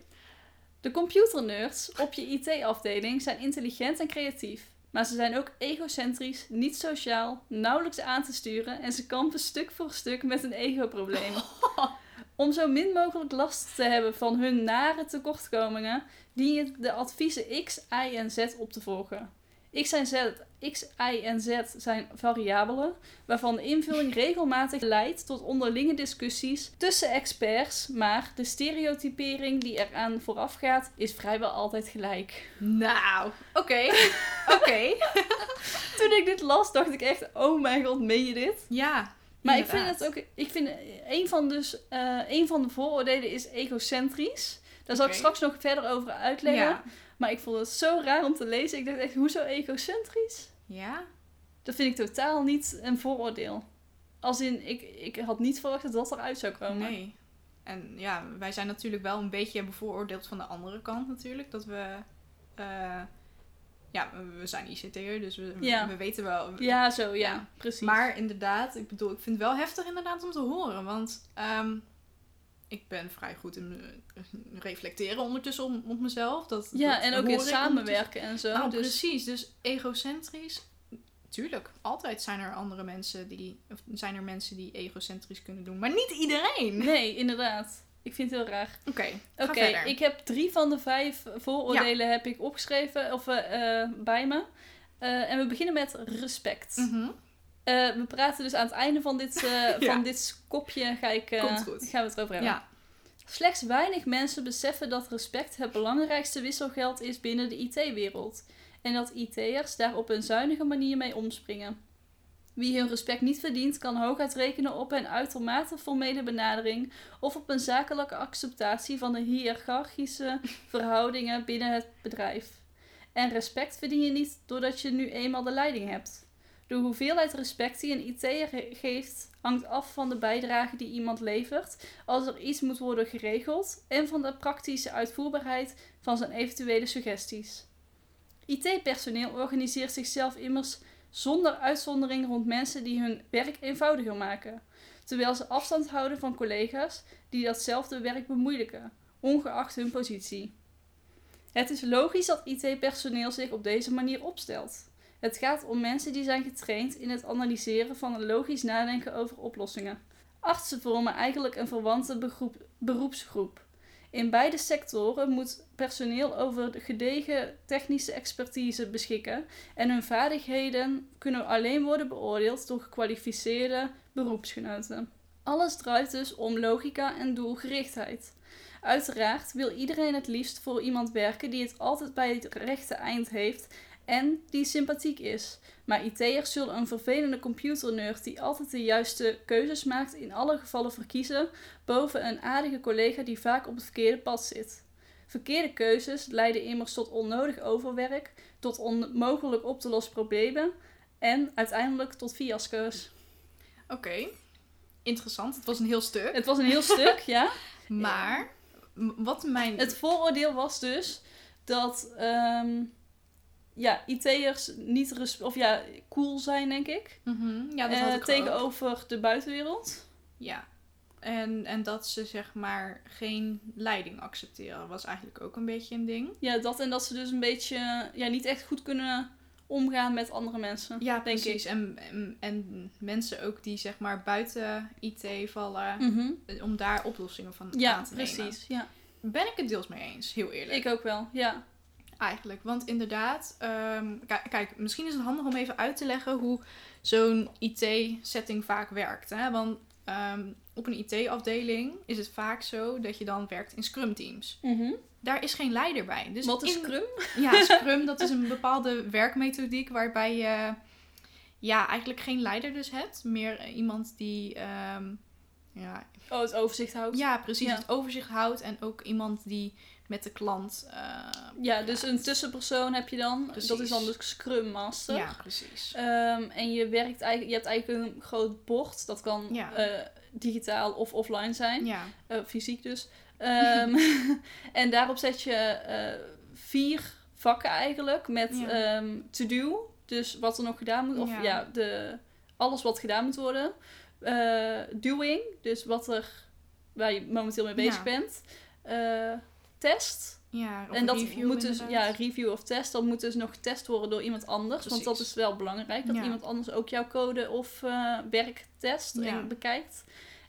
De computernerds op je IT-afdeling zijn intelligent en creatief. Maar ze zijn ook egocentrisch, niet sociaal, nauwelijks aan te sturen en ze kampen stuk voor stuk met een ego-probleem. Om zo min mogelijk last te hebben van hun nare tekortkomingen, dien je de adviezen X, Y en Z op te volgen. X, en Z, X, Y en Z zijn variabelen, waarvan de invulling regelmatig leidt tot onderlinge discussies tussen experts, maar de stereotypering die eraan vooraf gaat, is vrijwel altijd gelijk. Nou, oké. Oké. Toen ik dit las, dacht ik echt, oh mijn god, meen je dit? Ja. Maar ik vind het ook, ik vind een van, dus, eh, een van de vooroordelen is egocentrisch. Daar zal ik straks nog verder over uitleggen. Ja. Maar ik vond het zo raar om te lezen. Ik dacht echt, hoezo egocentrisch? Ja? Dat vind ik totaal niet een vooroordeel. Als in, ik, ik had niet verwacht dat dat eruit zou komen. Nee. En ja, wij zijn natuurlijk wel een beetje bevooroordeeld van de andere kant natuurlijk. Dat we... eh, ja, we zijn ICT'er, dus we, Ja. we weten wel... Ja, zo, ja, Ja. precies. Maar inderdaad, ik bedoel, ik vind het wel heftig inderdaad om te horen. Want ehm, ik ben vrij goed in eh, reflecteren ondertussen op, op mezelf. Dat, ja, dat en ook in samenwerken en zo. Nou, dus, precies. Dus egocentrisch, tuurlijk. Altijd zijn er andere mensen die, of zijn er mensen die egocentrisch kunnen doen. Maar niet iedereen. Nee, inderdaad. Ik vind het heel raar. Oké, Oké, ik heb drie van de vijf vooroordelen heb ik opgeschreven of, eh, eh, bij me. En we beginnen met respect. Mhm. Eh, we praten dus aan het einde van dit, eh, Ja. van dit kopje ga ik, eh, gaan we het over hebben. Ja, Slechts weinig mensen beseffen dat respect het belangrijkste wisselgeld is binnen de IT-wereld. En dat IT'ers daar op een zuinige manier mee omspringen. Wie hun respect niet verdient, kan hooguit rekenen op een uitermate formele benadering of op een zakelijke acceptatie van de hiërarchische verhoudingen binnen het bedrijf. En respect verdien je niet doordat je nu eenmaal de leiding hebt. De hoeveelheid respect die een IT'er ge- geeft hangt af van de bijdrage die iemand levert als er iets moet worden geregeld en van de praktische uitvoerbaarheid van zijn eventuele suggesties. IT-personeel organiseert zichzelf immers zonder uitzondering rond mensen die hun werk eenvoudiger maken, terwijl ze afstand houden van collega's die datzelfde werk bemoeilijken, ongeacht hun positie. Het is logisch dat IT-personeel zich op deze manier opstelt. Het gaat om mensen die zijn getraind in het analyseren van een logisch nadenken over oplossingen. Artsen vormen eigenlijk een verwante beroepsgroep. In beide sectoren moet personeel over de gedegen technische expertise beschikken en hun vaardigheden kunnen alleen worden beoordeeld door gekwalificeerde beroepsgenoten. Alles draait dus om logica en doelgerichtheid. Uiteraard wil iedereen het liefst voor iemand werken die het altijd bij het rechte eind heeft en die sympathiek is. Maar IT'ers zullen een vervelende computernerd die altijd de juiste keuzes maakt in alle gevallen verkiezen boven een aardige collega die vaak op het verkeerde pad zit. Verkeerde keuzes leiden immers tot onnodig overwerk, tot onmogelijk op te lossen problemen en uiteindelijk tot fiasco's. oké. Interessant. Het was een heel stuk. Het was een heel stuk, ja. Maar, wat mijn... Het vooroordeel was dus dat ehm, ja, IT'ers niet of ja, cool zijn, denk ik. Mhm, Ja, dat Eh, had ik tegenover de buitenwereld. Ja. En, en dat ze zeg maar geen leiding accepteren was eigenlijk ook een beetje een ding. Ja, dat en dat ze dus een beetje ja, niet echt goed kunnen omgaan met andere mensen. Ja, denk precies. En, en, en mensen ook die zeg maar buiten IT vallen, Mhm. eh, om daar oplossingen van Ja, aan te nemen. precies. Ja. Ben ik het deels mee eens, heel eerlijk. Ik ook wel, ja. Eigenlijk. Want inderdaad, ehm, ki- kijk, misschien is het handig om even uit te leggen hoe zo'n IT-setting vaak werkt. Hè? Want ehm, op een IT-afdeling is het vaak zo dat je dan werkt in Scrum-teams. Daar is geen leider bij. Dus Wat is in- Scrum? Ja, Scrum, dat is een bepaalde werkmethodiek waarbij je ja, eigenlijk geen leider dus hebt. Meer eh, iemand die ehm, ja, Oh, het overzicht houdt. ja, precies Ja. het overzicht houdt. En ook iemand die met de klant... eh, Ja, dus een tussenpersoon heb je dan. Dat is Precies. dan de Scrum Master. Ja, precies. Ehm, en je werkt eigenlijk, je hebt eigenlijk een groot bord. Dat kan Ja. eh, digitaal of offline zijn. Ja, Eh, fysiek dus. Ehm, en daarop zet je vier vakken eigenlijk met Ja. ehm, to do. Dus wat er nog gedaan moet. Of ja, Ja. de, alles wat gedaan moet worden. Doing. Dus wat er, waar je momenteel mee bezig bent. Test. ja of en dat review moet dus, ja, review of test. Dat moet dus nog getest worden door iemand anders. Want dat is wel belangrijk. Dat Ja. iemand anders ook jouw code of eh, werk test Ja. en bekijkt.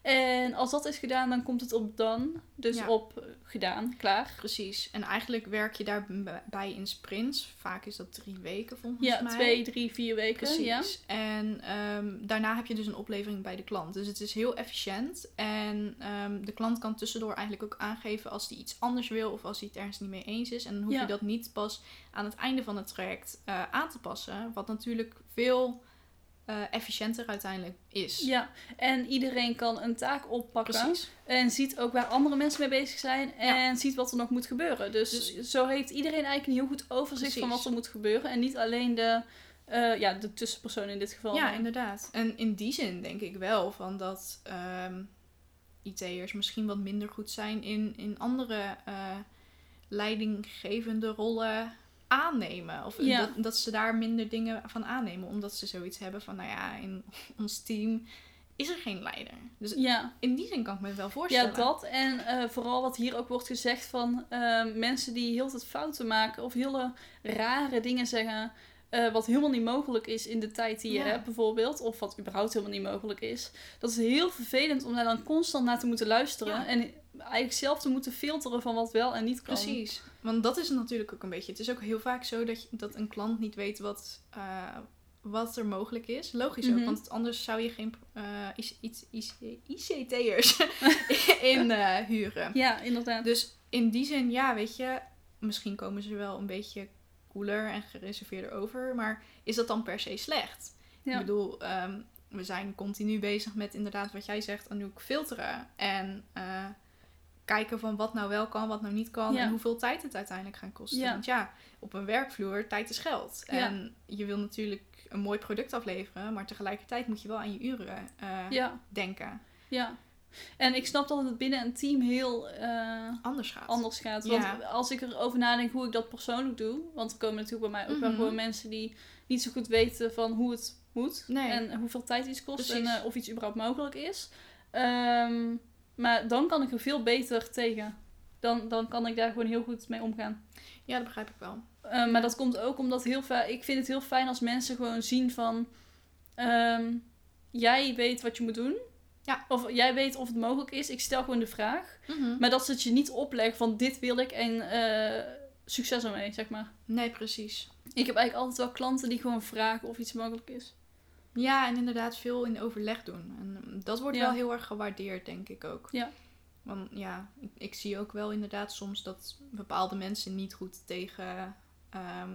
En als dat is gedaan, dan komt het op done. Dus Ja. op eh, gedaan, klaar. Precies. En eigenlijk werk je daarbij in sprints. Vaak is dat drie weken volgens Ja, mij. twee, drie, vier weken. Precies. Ja. En ehm, daarna heb je dus een oplevering bij de klant. Dus het is heel efficiënt. En ehm, de klant kan tussendoor eigenlijk ook aangeven als hij iets anders wil of als hij het ergens niet mee eens is. En dan hoef Ja. je dat niet pas aan het einde van het traject eh, aan te passen. Wat natuurlijk veel eh, efficiënter uiteindelijk is. ja, en iedereen kan een taak oppakken. Precies. En ziet ook waar andere mensen mee bezig zijn. En Ja. ziet wat er nog moet gebeuren. Dus, Dus- zo heeft iedereen eigenlijk een heel goed overzicht van wat er moet gebeuren. En niet alleen de Eh, ja, de tussenpersoon in dit geval. Ja, inderdaad. En in die zin denk ik wel van dat ehm IT'ers misschien wat minder goed zijn in, in andere eh, leidinggevende rollen aannemen. Of Ja. dat, dat ze daar minder dingen van aannemen. Omdat ze zoiets hebben van, nou ja, in ons team is er geen leider. Dus Ja. in die zin kan ik me het wel Ja, voorstellen. dat. En eh, vooral wat hier ook wordt gezegd van eh, mensen die heel veel fouten maken of hele rare dingen zeggen. eh, wat helemaal niet mogelijk is in de tijd die je Ja. hebt, bijvoorbeeld. Of wat überhaupt helemaal niet mogelijk is. Dat is heel vervelend om daar dan constant naar te moeten luisteren. Ja. En eigenlijk zelf te moeten filteren van wat wel en niet kan. Precies. Want dat is natuurlijk ook een beetje. Het is ook heel vaak zo dat, je, dat een klant niet weet wat, eh, wat er mogelijk is. Logisch Mhm. ook, want anders zou je geen eh, iets- IC- ICT'ers in eh, huren. Ja, inderdaad. Dus in die zin, ja, weet je, misschien komen ze wel een beetje cooler en gereserveerder over. Maar is dat dan per se slecht? Ja. Ik bedoel, ehm, we zijn continu bezig met inderdaad wat jij zegt, Anouk, filteren. En eh, kijken van wat nou wel kan, wat nou niet kan. Ja. En hoeveel tijd het uiteindelijk gaat kosten. Ja. Want ja, op een werkvloer, tijd is geld. En je wil natuurlijk een mooi product afleveren. Maar tegelijkertijd moet je wel aan je uren eh, denken. ja. En ik snap dat het binnen een team heel eh, Anders gaat. anders gaat. Want Ja. als ik erover nadenk hoe ik dat persoonlijk doe, want er komen natuurlijk bij mij ook wel Mhm. gewoon mensen die niet zo goed weten van hoe het moet Nee. en hoeveel tijd iets kost Precies. en eh, of iets überhaupt mogelijk is. Ehm, maar dan kan ik er veel beter tegen. Dan, dan kan ik daar gewoon heel goed mee omgaan. Ja, dat begrijp ik wel. Eh, maar dat komt ook omdat heel vaak. Ik vind het heel fijn als mensen gewoon zien van. ehm, jij weet wat je moet doen. Ja. Of jij weet of het mogelijk is. Ik stel gewoon de vraag. Mhm. Maar dat ze het je niet opleggen van dit wil ik en eh, succes ermee, zeg maar. Nee, precies. Ik heb eigenlijk altijd wel klanten die gewoon vragen of iets mogelijk is. Ja, en inderdaad veel in overleg doen. En dat wordt Ja. wel heel erg gewaardeerd, denk ik ook. Ja. Want ja, ik, ik zie ook wel inderdaad soms dat bepaalde mensen niet goed tegen ehm,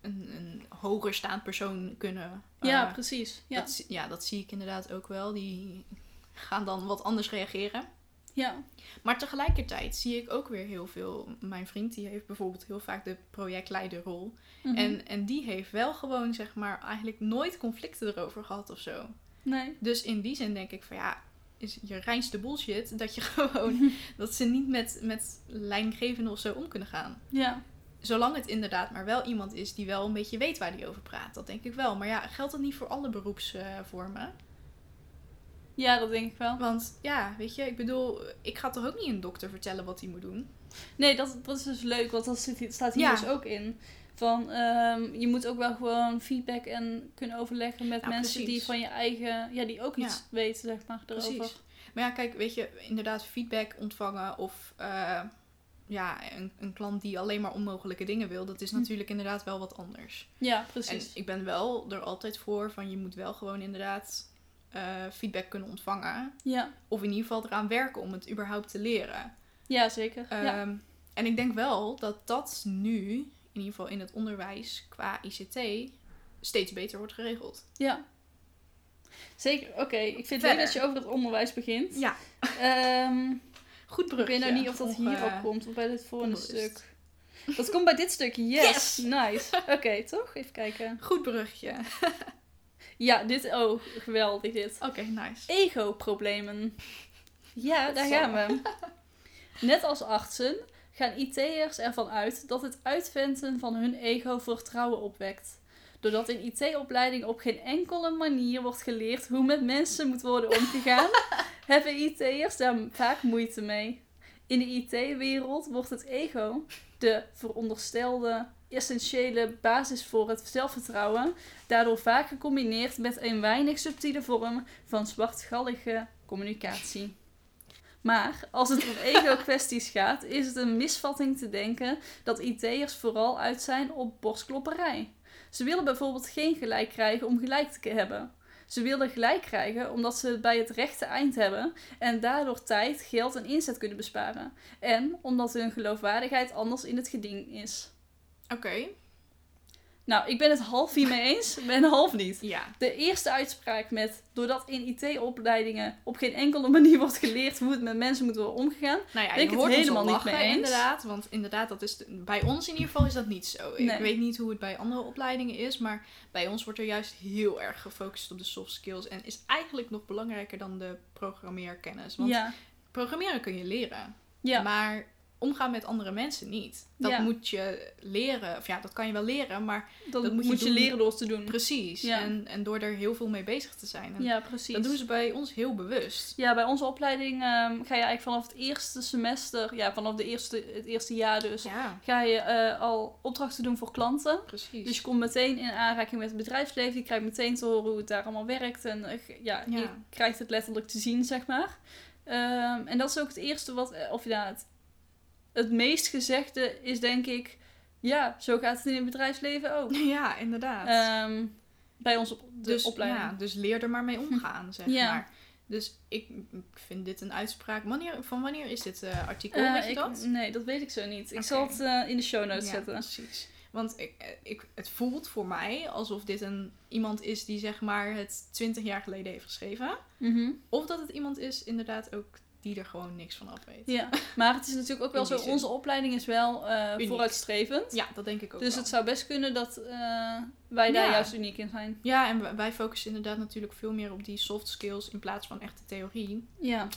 een, een hoger staand persoon kunnen. ja, Eh, precies. Ja. Dat, ja, dat zie ik inderdaad ook wel. Die gaan dan wat anders reageren. ja. Maar tegelijkertijd zie ik ook weer heel veel. Mijn vriend die heeft bijvoorbeeld heel vaak de projectleiderrol. Mhm. En, en die heeft wel gewoon, zeg maar, eigenlijk nooit conflicten erover gehad of zo. Nee. Dus in die zin denk ik van ja, is je reinste bullshit dat je gewoon, dat ze niet met, met lijngevenden of zo om kunnen gaan. Ja. Zolang het inderdaad maar wel iemand is die wel een beetje weet waar die over praat. Dat denk ik wel. Maar ja, geldt dat niet voor alle beroepsvormen? ja, dat denk ik wel. Want ja, weet je, ik bedoel, ik ga toch ook niet een dokter vertellen wat hij moet doen? Nee, dat, dat is dus leuk, want dat zit, staat hier Ja. dus ook in. Van, ehm, je moet ook wel gewoon feedback en kunnen overleggen met Ja, mensen die van je eigen, ja, die ook iets Ja. weten, zeg maar, erover. Precies. Maar ja, kijk, weet je, inderdaad feedback ontvangen of eh, ja, een, een klant die alleen maar onmogelijke dingen wil, dat is Hm. natuurlijk inderdaad wel wat anders. Ja, En precies. ik ben wel er altijd voor van je moet wel gewoon inderdaad eh, feedback kunnen ontvangen. Ja, Of in ieder geval eraan werken om het überhaupt te leren. ja zeker. ja. Ehm, En ik denk wel dat dat nu, in ieder geval in het onderwijs qua ICT, steeds beter wordt geregeld. ja. Zeker, oké. Ik vind het leuk dat je over het onderwijs begint. Ja, Ehm, goed ik brugje. weet nou niet of dat hierop eh, komt of bij dit volgende stuk. Dat komt bij dit stuk, yes. Yes. Nice. Oké, toch? Even kijken. Goed brugje. Ja, dit, oh, geweldig dit. Oké, nice. Ego-problemen. Ja, daar gaan we. Net als artsen gaan IT'ers ervan uit dat het uitventen van hun ego vertrouwen opwekt. Doordat in IT-opleiding op geen enkele manier wordt geleerd hoe met mensen moet worden omgegaan, hebben IT'ers daar vaak moeite mee. In de IT-wereld wordt het ego, de veronderstelde essentiële basis voor het zelfvertrouwen, daardoor vaak gecombineerd met een weinig subtiele vorm van zwartgallige communicatie. Maar als het om ego-kwesties gaat, is het een misvatting te denken dat IT'ers vooral uit zijn op borstklopperij. Ze willen bijvoorbeeld geen gelijk krijgen om gelijk te hebben. Ze willen gelijk krijgen omdat ze het bij het rechte eind hebben en daardoor tijd, geld en inzet kunnen besparen. En omdat hun geloofwaardigheid anders in het geding is. Oké. Nou, ik ben het half hiermee eens, ben half niet. Ja. De eerste uitspraak met, doordat in IT-opleidingen op geen enkele manier wordt geleerd hoe het met mensen moet worden omgegaan. Nou ja, Ben ik het helemaal al niet mee eens. inderdaad. Want inderdaad, dat is de- bij ons in ieder geval is dat niet zo. Ik weet niet hoe het bij andere opleidingen is, maar bij ons wordt er juist heel erg gefocust op de soft skills. En is eigenlijk nog belangrijker dan de programmeerkennis. Want Ja, programmeren kun je leren, ja, maar omgaan met andere mensen niet. Dat Ja. moet je leren, of ja, dat kan je wel leren, maar dat, dat moet moet je, leren door te doen. precies. Ja. En, en door er heel veel mee bezig te zijn. En Ja, precies. dat doen ze bij ons heel bewust. Ja, bij onze opleiding ehm, ga je eigenlijk vanaf het eerste semester, ja, vanaf de eerste, het eerste jaar dus, Ja, ga je eh, al opdrachten doen voor klanten. precies. Dus je komt meteen in aanraking met het bedrijfsleven. Je krijgt meteen te horen hoe het daar allemaal werkt. En eh, ja, Ja. je krijgt het letterlijk te zien, zeg maar. Ehm, en dat is ook het eerste wat, eh, of ja, het, het meest gezegde is denk ik, ja, zo gaat het in het bedrijfsleven ook. ja, inderdaad. Ehm, bij ons op de dus, opleiding. Ja, dus leer er maar mee omgaan, zeg Ja. maar. Dus ik, ik vind dit een uitspraak. Wanneer, van wanneer is dit eh, artikel? Eh, weet je ik- dat? Nee, dat weet ik zo niet. Ik zal het eh, in de show notes ja, zetten. precies. Want ik, ik, het voelt voor mij alsof dit een, iemand is die zeg maar het 20 jaar geleden heeft geschreven. Mhm. Of dat het iemand is inderdaad ook die er gewoon niks van af weet. Ja, maar het is natuurlijk ook wel zo, onze opleiding is wel eh, vooruitstrevend. Ja, dat denk ik ook Dus wel. het zou best kunnen dat eh, wij daar Ja. juist uniek in zijn. Ja, en wij- wij focussen inderdaad natuurlijk veel meer op die soft skills in plaats van echte theorie. Ja.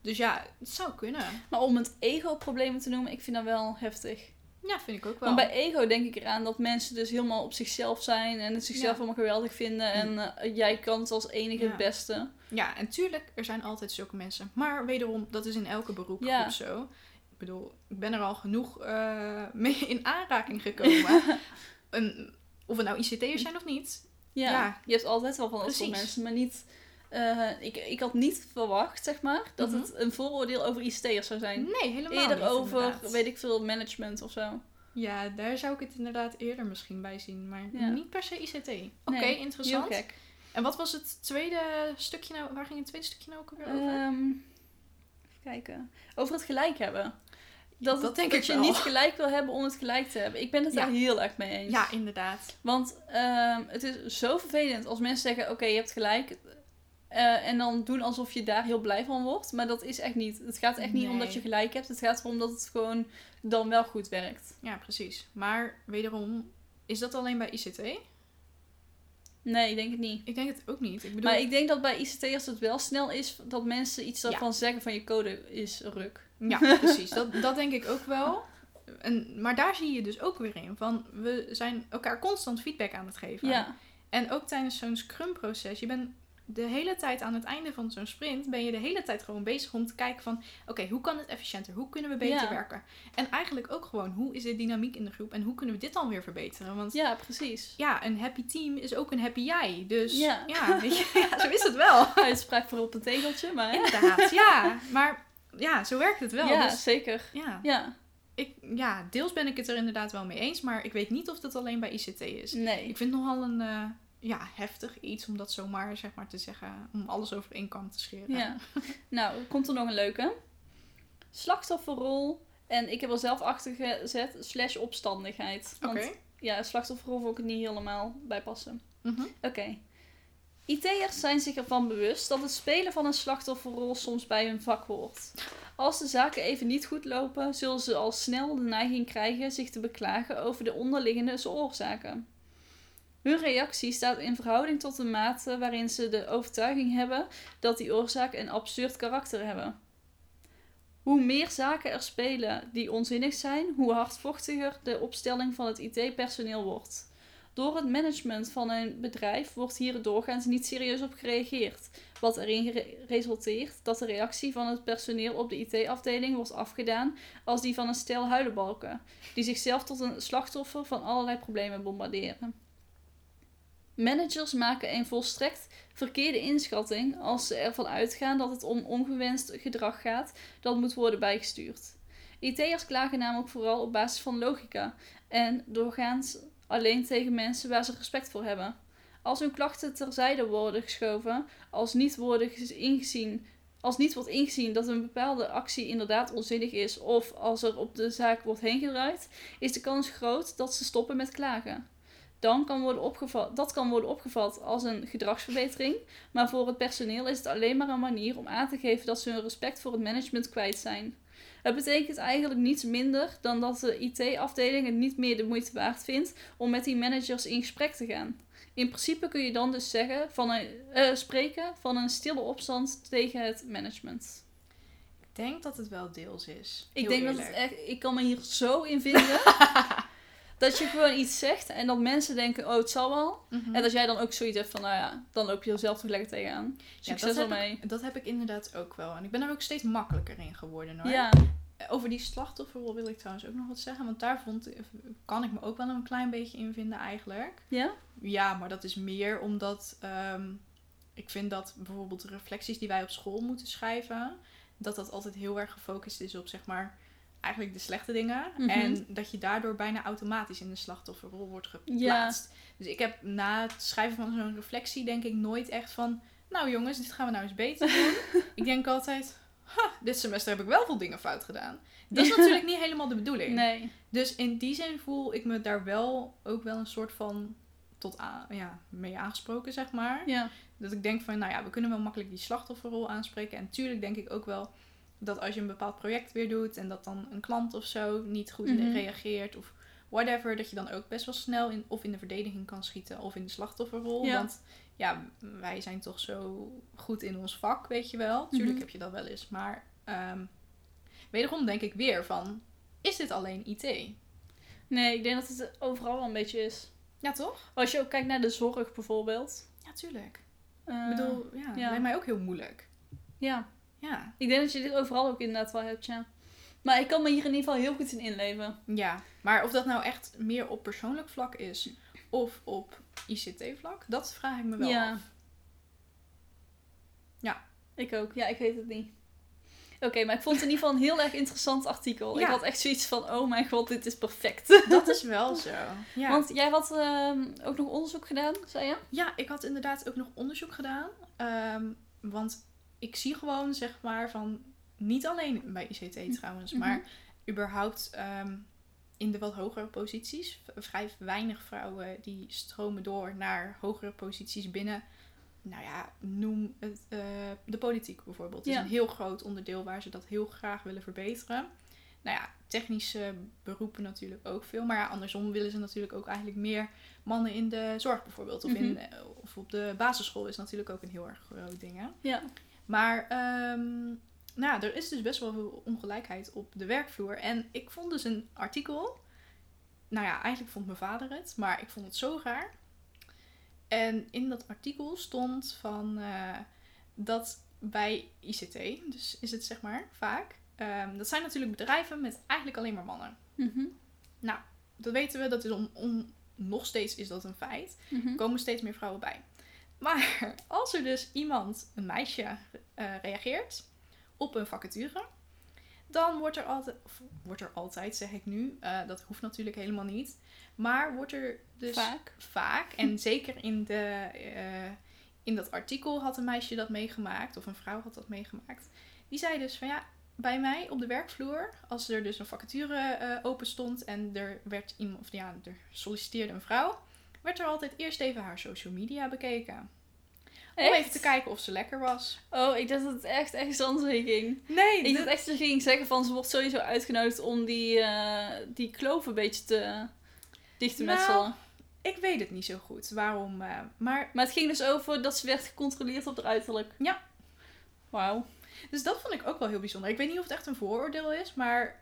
Dus ja, het zou kunnen. Maar om het ego-problemen te noemen, ik vind dat wel heftig. Ja, vind ik ook wel. Want bij ego denk ik eraan dat mensen dus helemaal op zichzelf zijn en het zichzelf allemaal geweldig vinden. En eh, jij kan het als enige het beste. Ja, en tuurlijk, er zijn altijd zulke mensen. Maar wederom, dat is in elke beroepgroep Ja. zo. Ik bedoel, ik ben er al genoeg eh, mee in aanraking gekomen. een, of het nou ICT'ers zijn of niet. Ja, Ja. je hebt altijd wel van dat soort mensen, maar niet... eh, ik, ik had niet verwacht, zeg maar, dat Mhm. het een vooroordeel over ICT'ers zou zijn. Nee, helemaal Eerder niet, over, inderdaad. weet ik veel, management of zo. Ja, daar zou ik het inderdaad eerder misschien bij zien. Maar Ja. niet per se ICT. Oké, Nee, interessant. Heel gek. En wat was het tweede stukje nou? Waar ging het tweede stukje nou ook alweer over? Ehm, even kijken. Over het gelijk hebben. Dat, Dat denk dat ik je wel. niet gelijk wil hebben om het gelijk te hebben. Ik ben het Ja. daar heel erg mee eens. ja, inderdaad. Want ehm, het is zo vervelend als mensen zeggen: Oké, je hebt gelijk. Eh, en dan doen alsof je daar heel blij van wordt. Maar dat is echt niet. Het gaat echt niet om Nee. dat je gelijk hebt. Het gaat erom dat het gewoon dan wel goed werkt. Ja, precies. Maar wederom, is dat alleen bij ICT? Nee, ik denk het niet. Ik denk het ook niet. Ik bedoel, Maar ik denk dat bij ICT'ers het wel snel is dat mensen iets Ja. daarvan zeggen van je code is ruk. Ja, precies. Dat, dat denk ik ook wel. En, maar daar zie je dus ook weer in. Van, we zijn elkaar constant feedback aan het geven. Ja, En ook tijdens zo'n scrum-proces. Je bent de hele tijd aan het einde van zo'n sprint... ben je de hele tijd gewoon bezig om te kijken van... oké, hoe kan het efficiënter? Hoe kunnen we beter Ja. werken? En eigenlijk ook gewoon, hoe is de dynamiek in de groep? En hoe kunnen we dit dan weer verbeteren? Want ja, ja precies. een happy team is ook een happy jij. Dus Ja. ja, weet je, ja zo is het wel. Uitspraak voor op een tegeltje, maar... Inderdaad, ja. Maar ja, zo werkt het wel. ja, Dus, zeker. ja. Ja, Ik, ja, deels ben ik het er inderdaad wel mee eens, maar ik weet niet of dat alleen bij ICT is. nee. Ik vind het nogal een eh, ja, heftig iets om dat zomaar zeg maar, te zeggen, om alles over één kam te scheren. Ja. Nou, komt er nog een leuke. Slachtofferrol. En ik heb er zelf achter gezet, slash opstandigheid. Oké. Ja, slachtofferrol vond ik het niet helemaal bij passen. Mhm. Oké. IT'ers zijn zich ervan bewust dat het spelen van een slachtofferrol soms bij hun vak hoort. Als de zaken even niet goed lopen, zullen ze al snel de neiging krijgen zich te beklagen over de onderliggende oorzaken. Hun reactie staat in verhouding tot de mate waarin ze de overtuiging hebben dat die oorzaken een absurd karakter hebben. Hoe meer zaken er spelen die onzinnig zijn, hoe hardvochtiger de opstelling van het IT-personeel wordt. Door het management van een bedrijf wordt hier doorgaans niet serieus op gereageerd, wat erin resulteert dat de reactie van het personeel op de IT-afdeling wordt afgedaan als die van een stel huilenbalken, die zichzelf tot een slachtoffer van allerlei problemen bombarderen. Managers maken een volstrekt verkeerde inschatting als ze ervan uitgaan dat het om ongewenst gedrag gaat dat moet worden bijgestuurd. IT'ers klagen namelijk vooral op basis van logica en doorgaans alleen tegen mensen waar ze respect voor hebben. Als hun klachten terzijde worden geschoven, als niet, worden als niet wordt ingezien dat een bepaalde actie inderdaad onzinnig is of als er op de zaak wordt heengedraaid, is de kans groot dat ze stoppen met klagen. Dan kan worden opgevat, dat kan worden opgevat als een gedragsverbetering. Maar voor het personeel is het alleen maar een manier om aan te geven dat ze hun respect voor het management kwijt zijn. Het betekent eigenlijk niets minder dan dat de IT-afdeling het niet meer de moeite waard vindt om met die managers in gesprek te gaan. In principe kun je dan dus zeggen van een, eh, spreken van een stille opstand tegen het management. Ik denk dat het wel deels is. Ik Heel denk dat het echt, ik kan me hier zo in vinden. dat je gewoon iets zegt en dat mensen denken, oh het zal wel. Mhm. En dat jij dan ook zoiets hebt van, nou ja, dan loop je er zelf toch lekker tegenaan. Ja, Succes dat, ermee. dat heb ik inderdaad ook wel. En ik ben er ook steeds makkelijker in geworden hoor. Ja, Over die slachtofferrol wil ik trouwens ook nog wat zeggen. Want daar vond, kan ik me ook wel een klein beetje in vinden eigenlijk. ja, Ja, maar dat is meer omdat ehm, ik vind dat bijvoorbeeld de reflecties die wij op school moeten schrijven, dat dat altijd heel erg gefocust is op zeg maar eigenlijk de slechte dingen. Mhm. En dat je daardoor bijna automatisch in de slachtofferrol wordt geplaatst. Dus ik heb na het schrijven van zo'n reflectie denk ik nooit echt van, nou jongens, dit gaan we nou eens beter doen. ik denk altijd, ha, dit semester heb ik wel veel dingen fout gedaan. Dat is natuurlijk niet helemaal de bedoeling. nee. Dus in die zin voel ik me daar wel ook wel een soort van tot aan, ja, mee aangesproken, zeg maar. Ja, Dat ik denk van, nou ja, we kunnen wel makkelijk die slachtofferrol aanspreken. En natuurlijk denk ik ook wel dat als je een bepaald project weer doet en dat dan een klant of zo niet goed Mhm. reageert of whatever, dat je dan ook best wel snel in, of in de verdediging kan schieten of in de slachtofferrol. Ja. Want ja, wij zijn toch zo goed in ons vak, weet je wel. Tuurlijk Mhm. heb je dat wel eens. Maar ehm, wederom denk ik weer van, is dit alleen IT? nee, ik denk dat het overal wel een beetje is. Ja, toch? Als je ook kijkt naar de zorg bijvoorbeeld. Ja, tuurlijk. Eh, ik bedoel, ja, ja. lijkt mij ook heel moeilijk. Ja, Ja. ik denk dat je dit overal ook inderdaad wel hebt, ja. Maar ik kan me hier in ieder geval heel goed in inleven. Ja, maar of dat nou echt meer op persoonlijk vlak is of op ICT-vlak, dat vraag ik me wel ja. af. Ja. Ik ook. Ja, ik weet het niet. Oké, maar ik vond het in ieder geval een heel erg interessant artikel. Ik Ja. had echt zoiets van, oh mijn god, dit is perfect. Dat is wel zo. Ja. Want jij had ehm, ook nog onderzoek gedaan, zei je? ja, ik had inderdaad ook nog onderzoek gedaan. Ehm, want ik zie gewoon, zeg maar, van niet alleen bij ICT trouwens, Mhm. maar überhaupt ehm, in de wat hogere posities. Vrij weinig vrouwen die stromen door naar hogere posities binnen. Nou ja, noem het, eh, de politiek bijvoorbeeld. Ja. is een heel groot onderdeel waar ze dat heel graag willen verbeteren. Nou ja, technische beroepen natuurlijk ook veel. Maar ja, andersom willen ze natuurlijk ook eigenlijk meer mannen in de zorg bijvoorbeeld. Of, in, Mhm. of op de basisschool is natuurlijk ook een heel erg groot ding. Hè? Ja. Maar ehm, nou, er is dus best wel veel ongelijkheid op de werkvloer. En ik vond dus een artikel. Nou ja, eigenlijk vond mijn vader het, maar ik vond het zo raar. En in dat artikel stond van eh, dat bij ICT, dus is het zeg maar vaak, ehm, dat zijn natuurlijk bedrijven met eigenlijk alleen maar mannen. Mhm. Dat weten we, dat is om, om, nog steeds is dat een feit. Mhm. Er komen steeds meer vrouwen bij. Maar als er dus iemand, een meisje, eh, reageert op een vacature, dan wordt er altijd, wordt er altijd, zeg ik nu, eh, dat hoeft natuurlijk helemaal niet, maar wordt er dus Vaak. vaak en zeker in, de, eh, in dat artikel had een meisje dat meegemaakt, of een vrouw had dat meegemaakt, die zei dus van ja, bij mij op de werkvloer, als er dus een vacature eh, open stond en er werd iemand, of ja, er solliciteerde een vrouw, werd er altijd eerst even haar social media bekeken. Om Echt? even te kijken of ze lekker was. Oh, ik dacht dat het echt ergens andersom ging. Nee, Ik dacht echt dat je ging zeggen van ze wordt sowieso uitgenodigd om die, eh, die kloof een beetje te dicht te Nou, metselen. ik weet het niet zo goed waarom. eh, maar Maar het ging dus over dat ze werd gecontroleerd op haar uiterlijk. Ja. Wauw. Dus dat vond ik ook wel heel bijzonder. Ik weet niet of het echt een vooroordeel is, maar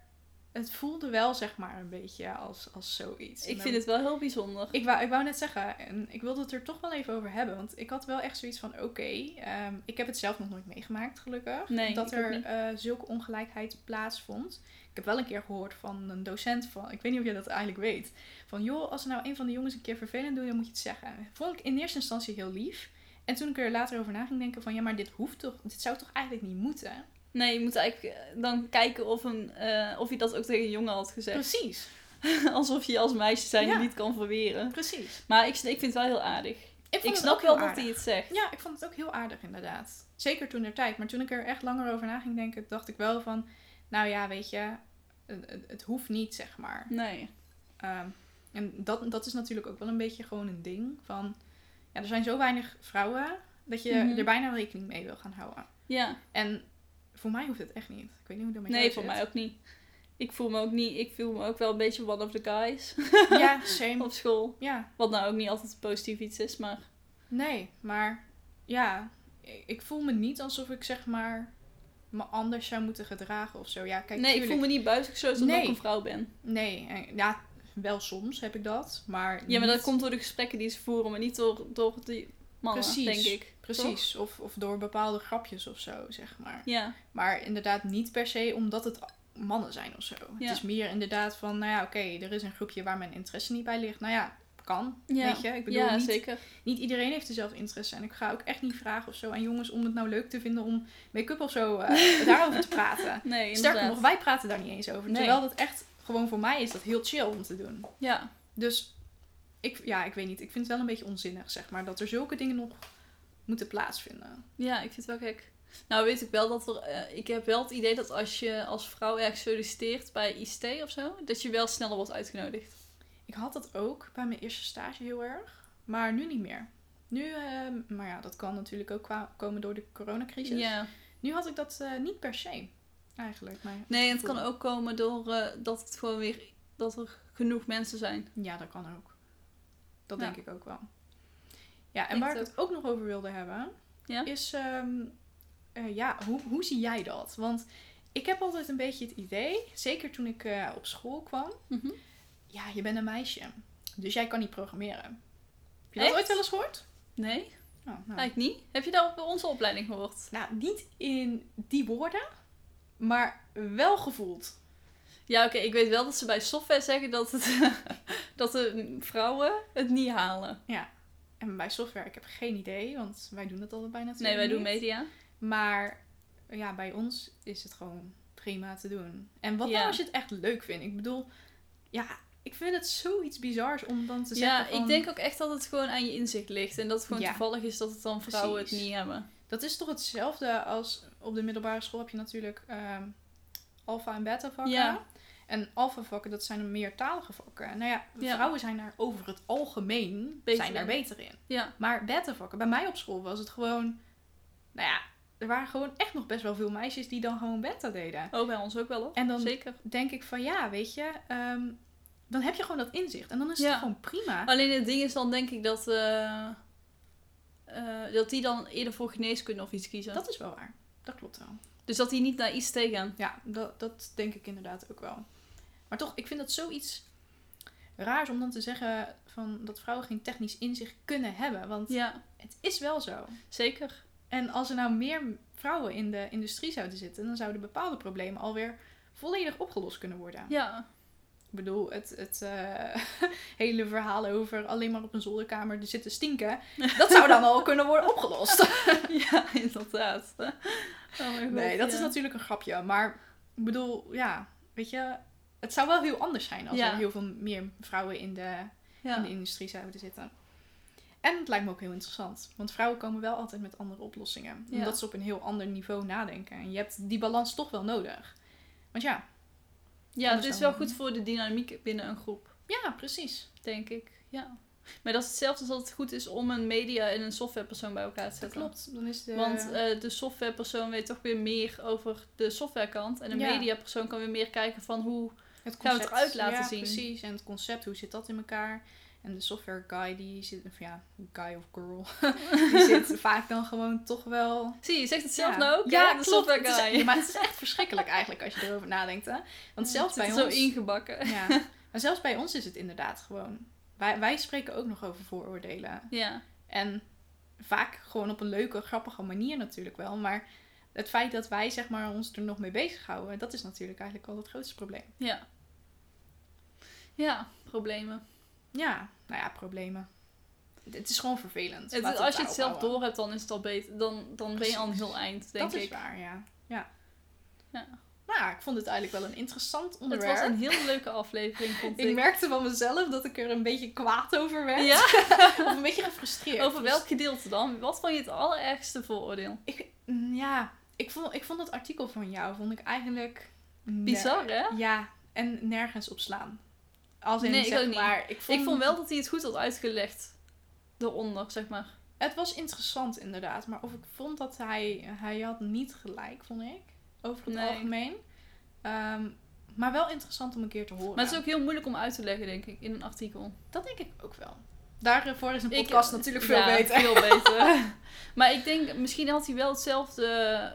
het voelde wel zeg maar een beetje als, als zoiets. Ik vind het wel heel bijzonder. Ik wou, ik wou net zeggen, en ik wilde het er toch wel even over hebben. Want ik had wel echt zoiets van, oké, ehm, ik heb het zelf nog nooit meegemaakt, gelukkig. Nee, dat er eh, zulke ongelijkheid plaatsvond. Ik heb wel een keer gehoord van een docent van, ik weet niet of jij dat eigenlijk weet. Van, joh, als er nou een van de jongens een keer vervelend doet, dan moet je het zeggen. Vond ik in eerste instantie heel lief. En toen ik er later over na ging denken van, ja, maar dit hoeft toch, dit zou toch eigenlijk niet moeten? Nee, je moet eigenlijk eh, dan kijken of, een, eh, of je dat ook tegen een jongen had gezegd. Precies, Alsof je als meisje zijn Ja. niet kan verweren. precies. Maar ik, ik vind het wel heel aardig. Ik snap wel heel dat hij het zegt. Ja, ik vond het ook heel aardig inderdaad. Zeker toen er tijd. Maar toen ik er echt langer over na ging denken, dacht ik wel van... Nou ja, weet je, het, het- het hoeft niet, zeg maar. Nee. Ehm, En dat, dat is natuurlijk ook wel een beetje gewoon een ding van... Ja, er zijn zo weinig vrouwen dat je Mhm. er bijna rekening mee wil gaan houden. Ja. En voor mij hoeft het echt niet. Ik weet niet hoe dat met Nee, voor zit. mij ook niet. Ik voel me ook niet. Ik voel me ook wel een beetje one of the guys Ja, same. op school. Ja, Wat nou ook niet altijd positief iets is, maar nee. Maar ja, ik, voel me niet alsof ik zeg maar me anders zou moeten gedragen of zo. Ja, kijk, nee, ik voel me niet omdat Nee. ik een vrouw ben. Nee, ja, wel soms heb ik dat. Maar Ja, maar dat komt door de gesprekken die ze voeren, maar niet door, door die mannen, Precies. denk ik. Precies, of, of door bepaalde grapjes of zo, zeg maar. Ja, Maar inderdaad niet per se omdat het mannen zijn of zo. Ja. Het is meer inderdaad van, nou ja, oké, er is een groepje waar mijn interesse niet bij ligt. Nou ja, kan, ja. weet je. Ik bedoel, ja niet, zeker. niet iedereen heeft dezelfde interesse. En ik ga ook echt niet vragen of zo aan jongens om het nou leuk te vinden om make-up of zo eh, daarover te praten. Nee, Sterker nog, wij praten daar niet eens over. Nee. Terwijl dat echt, gewoon voor mij is dat heel chill om te doen. Ja, Dus, ik, ja, ik weet niet. Ik vind het wel een beetje onzinnig, zeg maar, dat er zulke dingen nog moeten plaatsvinden. ja, ik vind het wel gek. Nou weet ik wel dat er... eh, ik heb wel het idee dat als je als vrouw ergens solliciteert bij ICT of zo, dat je wel sneller wordt uitgenodigd. Ik had dat ook bij mijn eerste stage heel erg, maar nu niet meer. Nu, eh, maar ja, dat kan natuurlijk ook komen door de coronacrisis. Ja. Nu had ik dat eh, niet per se, eigenlijk. Maar Nee, het kan ook komen door eh, dat het gewoon weer... Dat er genoeg mensen zijn. Ja, dat kan ook. Dat Ja. denk ik ook wel. Ja, en waar ik het ook nog over wilde hebben, Ja? is, ehm, eh, ja, hoe, hoe zie jij dat? Want ik heb altijd een beetje het idee, zeker toen ik eh, op school kwam, Mhm. ja, je bent een meisje, dus jij kan niet programmeren. Heb je dat ooit wel eens gehoord? Nee, Oh, nou. eigenlijk niet. Heb je dat op onze opleiding gehoord? nou, niet in die woorden, maar wel gevoeld. Ja, oké. ik weet wel dat ze bij software zeggen dat, het, dat de vrouwen het niet halen. En bij software, ik heb geen idee, want wij doen dat altijd bijna Nee, wij doen media. Maar ja, bij ons is het gewoon prima te doen. En wat Ja. nou als je het echt leuk vindt? Ik bedoel, ja, ik vind het zoiets bizars om dan te Ja, zeggen van... ik denk ook echt dat het gewoon aan je inzicht ligt. En dat het gewoon Ja. toevallig is dat het dan vrouwen Precies. het niet hebben. Dat is toch hetzelfde als op de middelbare school heb je natuurlijk ehm alfa en beta vakken. Ja. En alfa vakken, dat zijn meertalige vakken. Nou ja, Ja. vrouwen zijn daar over het algemeen Beter zijn daar in. beter in. Ja, Maar beta vakken, bij mij op school was het gewoon... Nou ja, er waren gewoon echt nog best wel veel meisjes die dan gewoon beta deden. oh, bij ons ook wel hoor. En dan Zeker. denk ik van ja, weet je, ehm, dan heb je gewoon dat inzicht. En dan is Ja. het gewoon prima. Alleen het ding is dan denk ik dat, eh, eh, dat die dan eerder voor geneeskunde of iets kiezen. Dat is wel waar. Dat klopt wel. Dus dat die niet naar ICT gaan. Ja, dat, dat denk ik inderdaad ook wel. Maar toch, ik vind dat zoiets raars om dan te zeggen van dat vrouwen geen technisch inzicht kunnen hebben. Want Ja, het is wel zo. zeker. En als er nou meer vrouwen in de industrie zouden zitten, dan zouden bepaalde problemen alweer volledig opgelost kunnen worden. Ja, Ik bedoel, het, het eh, hele verhaal over alleen maar op een zolderkamer te zitten stinken, dat zou dan al kunnen worden opgelost. ja inderdaad. Oh god, Nee, dat ja. is natuurlijk een grapje. Maar ik bedoel, ja, weet je, het zou wel heel anders zijn als Ja. er heel veel meer vrouwen in de, Ja. in de industrie zouden zitten. En het lijkt me ook heel interessant. Want vrouwen komen wel altijd met andere oplossingen. Ja. Omdat ze op een heel ander niveau nadenken. En je hebt die balans toch wel nodig. Want ja, ja, het is wel goed voor de dynamiek binnen een groep. ja, precies. denk ik. Ja. Maar dat is hetzelfde als dat het goed is om een media- en een softwarepersoon bij elkaar te Dat zetten. klopt. Dan is de... Want eh, de softwarepersoon weet toch weer meer over de softwarekant. En een Ja. mediapersoon kan weer meer kijken van hoe... het gaan we het eruit laten ja, zien. precies. En het concept, hoe zit dat in elkaar? En de software guy, die zit... Of ja, guy of girl. die zit vaak dan gewoon toch wel... Zie, je zegt het zelf Ja. nou ook, Ja? De klopt. software Het is- guy. ja, maar het is echt verschrikkelijk eigenlijk als je erover nadenkt, hè? Want zelfs bij ons... zo ingebakken. Ja, maar zelfs bij ons is het inderdaad gewoon... Wij, wij spreken ook nog over vooroordelen. Ja. En vaak gewoon op een leuke, grappige manier natuurlijk wel. Maar het feit dat wij zeg maar, ons er nog mee bezighouden... dat is natuurlijk eigenlijk al het grootste probleem. Ja. Ja, problemen. Ja, nou ja, problemen. Het is gewoon vervelend. Het, als je het zelf door hebt, dan is het al beter. Dan, dan ben je al een heel eind, denk Dat is ik. waar, ja. ja. Ja. Nou ja, ik vond het eigenlijk wel een interessant Het onderwerp. was een heel leuke aflevering, vond ik. Ik merkte van mezelf dat ik er een beetje kwaad over werd. Ja? Of een beetje gefrustreerd. Over welk gedeelte dan? Wat vond je het allerergste vooroordeel? Ik, mm, ja, ik vond, ik vond dat artikel van jou vond ik eigenlijk... Bizar, hè? Ja, en nergens op slaan. Als in, Nee, ik zeg ook niet. maar, ik vond, Ik vond wel dat hij het goed had uitgelegd. Eronder, zeg maar. Het was interessant inderdaad, maar of ik vond dat hij, hij had niet gelijk, vond ik, over het Nee. algemeen. Ehm, maar wel interessant om een keer te horen. Maar het is ook heel moeilijk om uit te leggen, denk ik, in een artikel. Dat denk ik ook wel. Daarvoor is een Ik- podcast natuurlijk veel ja, beter. veel beter. maar ik denk, misschien had hij wel hetzelfde,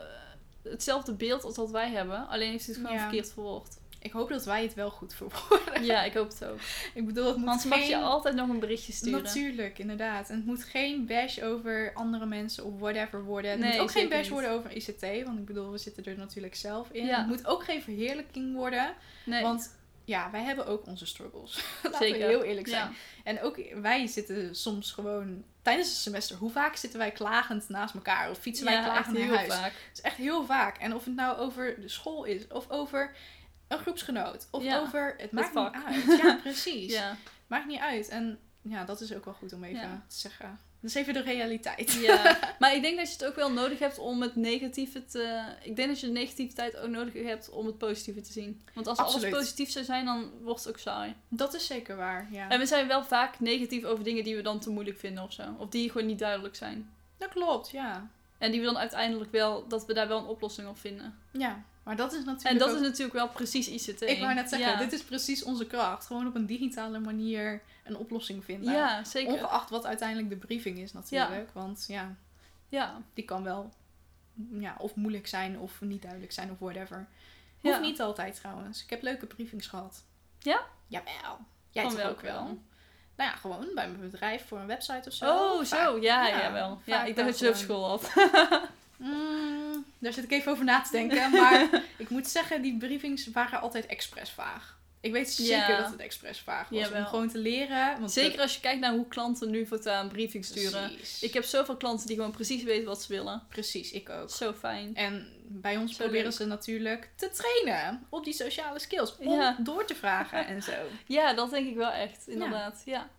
hetzelfde beeld als wat wij hebben. Alleen heeft hij het gewoon Ja. verkeerd verwoord. Ik hoop dat wij het wel goed verwoorden. Ja, ik hoop het ook. Ik bedoel, het moet Anders geen... mag je altijd nog een berichtje sturen. Natuurlijk, inderdaad. En het moet geen bash over andere mensen of whatever worden. Het Nee, moet ook geen bash niet. worden over ICT, want ik bedoel, we zitten er natuurlijk zelf in. Ja. Het moet ook geen verheerlijking worden, Nee, want ja, wij hebben ook onze struggles. Laten zeker. we heel eerlijk zijn. Ja. En ook wij zitten soms gewoon tijdens het semester. Hoe vaak zitten wij klagend naast elkaar of fietsen wij Ja, klagend naar heel huis? vaak. Het is echt heel vaak. En of het nou over de school is of over een groepsgenoot of Ja, over het maakt niet uit. Ja, precies. Ja. Maakt niet uit. En ja, dat is ook wel goed om even Ja. te zeggen. Dat is even de realiteit. ja, maar ik denk dat je het ook wel nodig hebt om het negatieve te... Ik denk dat je de negativiteit ook nodig hebt om het positieve te zien. Want als Absoluut. alles positief zou zijn, dan wordt het ook saai. Dat is zeker waar, ja. En we zijn wel vaak negatief over dingen die we dan te moeilijk vinden of zo. Of die gewoon niet duidelijk zijn. Dat klopt, ja. En die we dan uiteindelijk wel, dat we daar wel een oplossing op vinden. Ja, maar dat is natuurlijk En dat ook- is natuurlijk wel precies ICT. Ik wou net zeggen, ja. dit is precies onze kracht. Gewoon op een digitale manier een oplossing vinden. Ja, zeker. Ongeacht wat uiteindelijk de briefing is natuurlijk. Want ja, Ja. die kan wel ja, of moeilijk zijn of niet duidelijk zijn of whatever. Hoeft Ja. niet altijd trouwens. Ik heb leuke briefings gehad. Ja? Jawel. Jij toch ook wel? wel? Nou ja, gewoon bij mijn bedrijf voor een website of zo. Oh, Vaak- zo. Ja, ja, ja, wel. Ja, ik dacht dat je op school had. Mm, daar zit ik even over na te denken. Maar ik moet zeggen, die briefings waren altijd expres vaag. Ik weet zeker Ja. dat het expres vaag was. Jawel. Om gewoon te leren. Want Zeker als je kijkt naar hoe klanten nu voortaan briefings sturen. Precies. Ik heb zoveel klanten die gewoon precies weten wat ze willen. Precies, ik ook. Zo fijn. En bij ons Zo proberen leuk. ze natuurlijk te trainen op die sociale skills. Om Ja. door te vragen en zo. Ja, dat denk ik wel echt, inderdaad. Ja.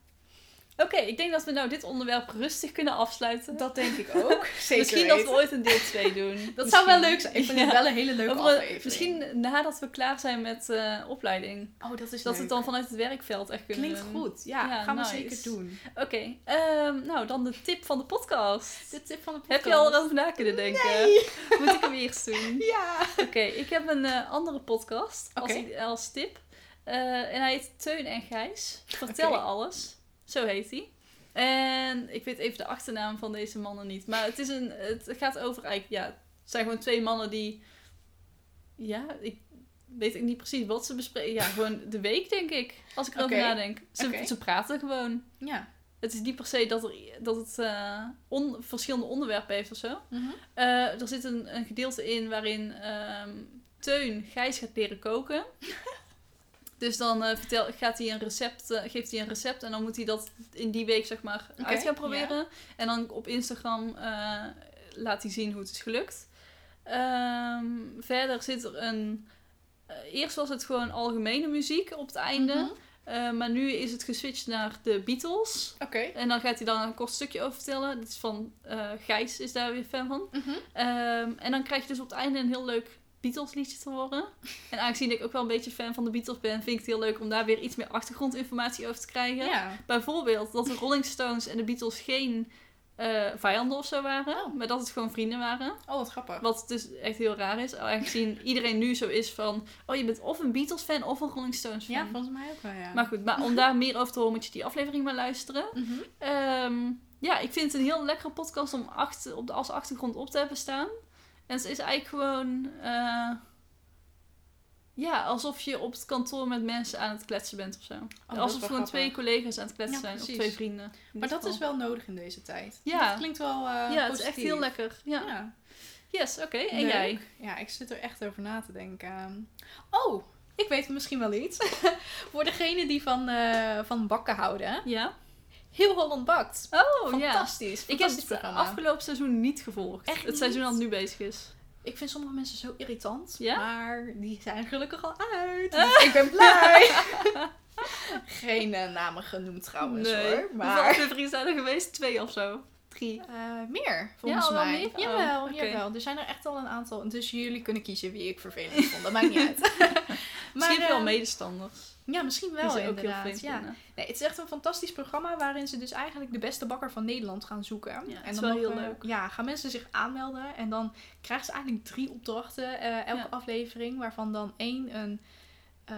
Oké, ik denk dat we nou dit onderwerp rustig kunnen afsluiten. Dat denk ik ook. Zeker Misschien dat we ooit een deel 2 doen. Dat Misschien. zou wel leuk zijn. Ik vind het wel een hele leuke Over aflevering. Misschien nadat we klaar zijn met eh, opleiding. Oh, dat is Dat we het dan vanuit het werkveld echt kunnen Klinkt goed. Ja, Ja, gaan we zeker doen. Oké, ehm, nou dan de tip van de podcast. De tip van de podcast. Heb je al erover na kunnen denken? Nee. Moet ik hem eerst doen? Ja. Oké, ik heb een eh, andere podcast als, tip. Eh, en hij heet Teun en Gijs. Vertellen alles. Zo heet hij. En ik weet even de achternaam van deze mannen niet. Maar het, is een, het gaat over eigenlijk, ja, het zijn gewoon twee mannen die, ja, ik weet ook niet precies wat ze bespreken. Ja, gewoon de week denk ik, als ik erover nadenk. Ze, ze praten gewoon. Ja. Het is niet per se dat, er, dat het eh, on- verschillende onderwerpen heeft of zo. Mhm. Eh, er zit een, een gedeelte in waarin ehm, Teun Gijs gaat leren koken. Dus dan eh, vertel, gaat hij een recept, eh, geeft hij een recept en dan moet hij dat in die week zeg maar uit gaan proberen. En dan op Instagram eh, laat hij zien hoe het is gelukt. Ehm, verder zit er een... eerst was het gewoon algemene muziek op het einde. Mhm. Maar nu is het geswitcht naar de Beatles. Oké. En dan gaat hij dan een kort stukje over vertellen. Dat is van Gijs is daar weer fan van. Mhm. Ehm, en dan krijg je dus op het einde een heel leuk Beatles liedje te horen. En aangezien ik ook wel een beetje fan van de Beatles ben, vind ik het heel leuk om daar weer iets meer achtergrondinformatie over te krijgen. Ja. Bijvoorbeeld dat de Rolling Stones en de Beatles geen eh, vijanden of zo waren, Oh. maar dat het gewoon vrienden waren. Oh, wat grappig. Wat dus echt heel raar is, aangezien iedereen nu zo is van, oh je bent of een Beatles fan of een Rolling Stones fan. Ja, volgens mij ook wel, ja. Maar goed, maar om daar meer over te horen moet je die aflevering maar luisteren. Mhm. Ehm, ja, ik vind het een heel lekkere podcast om achter, op de, als achtergrond op te hebben staan. En het is eigenlijk gewoon... eh, ja, alsof je op het kantoor met mensen aan het kletsen bent of zo. Oh, alsof gewoon grappig. twee collega's aan het kletsen Ja, zijn. Of twee vrienden. Maar dat is wel nodig in deze tijd. Ja. Dat klinkt wel eh Ja, het is echt heel lekker. Ja. Ja. Yes, oké. En jij? Ja, ik zit er echt over na te denken. Oh, ik weet misschien wel iets. Voor degene die van, eh, van bakken houden. Ja? Heel Holland bakt. Oh, ja. Fantastisch. Ik heb het programma. afgelopen seizoen niet gevolgd. Echt het seizoen dat nu bezig is. Ik vind sommige mensen zo irritant. Ja? Maar die zijn gelukkig al uit. Dus ik ben blij. Geen eh, namen genoemd trouwens hoor. Hoeveel Maar afleveringen zijn er geweest? Twee of zo. Drie. Eh, meer, volgens mij. meer? Oh, Jawel, oké. jawel. Er zijn er echt al een aantal. Dus jullie kunnen kiezen wie ik vervelend vond. Dat maakt niet uit. Misschien heb je wel eh, medestanders. Ja, misschien wel ook heel inderdaad. ja. vinden. Nee, het is echt een fantastisch programma waarin ze dus eigenlijk de beste bakker van Nederland gaan zoeken. Ja, en is dan wel heel mogen- leuk. Ja, gaan mensen zich aanmelden en dan krijgen ze eigenlijk drie opdrachten eh, elke Ja. aflevering, waarvan dan één een eh,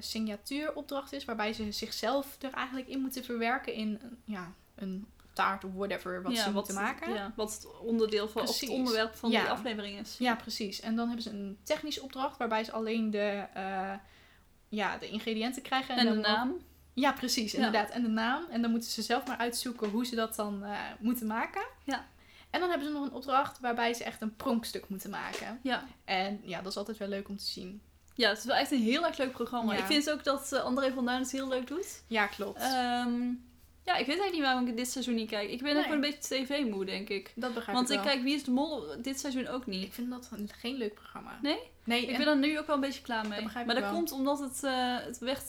signatuuropdracht is, waarbij ze zichzelf er eigenlijk in moeten verwerken in een- ja, een taart of whatever wat ja, ze wat, moeten maken. Ja, wat het onderdeel van, het onderwerp van die aflevering is. Ja, precies. En dan hebben ze een technische opdracht waarbij ze alleen de, eh, ja, de ingrediënten krijgen. En de naam. Ja, precies, Ja. inderdaad. En de naam. En dan moeten ze zelf maar uitzoeken hoe ze dat dan eh, moeten maken. Ja. En dan hebben ze nog een opdracht waarbij ze echt een pronkstuk moeten maken. Ja. En ja, dat is altijd wel leuk om te zien. ja, het is wel echt een heel erg leuk programma. Ja. Ik vind ook dat eh, André van Duin het heel leuk doet. Ja, klopt. Ehm, ja, ik weet eigenlijk niet waarom ik dit seizoen niet kijk. Ik ben Nee. ook wel een beetje tv-moe, denk ik. dat begrijp Want ik ik wel. kijk Wie is de Mol dit seizoen ook niet. Ik vind dat een- geen leuk programma. Nee? Nee, Ik en- ben er nu ook wel een beetje klaar mee. Dat maar ik dat wel. komt omdat het, eh, het werd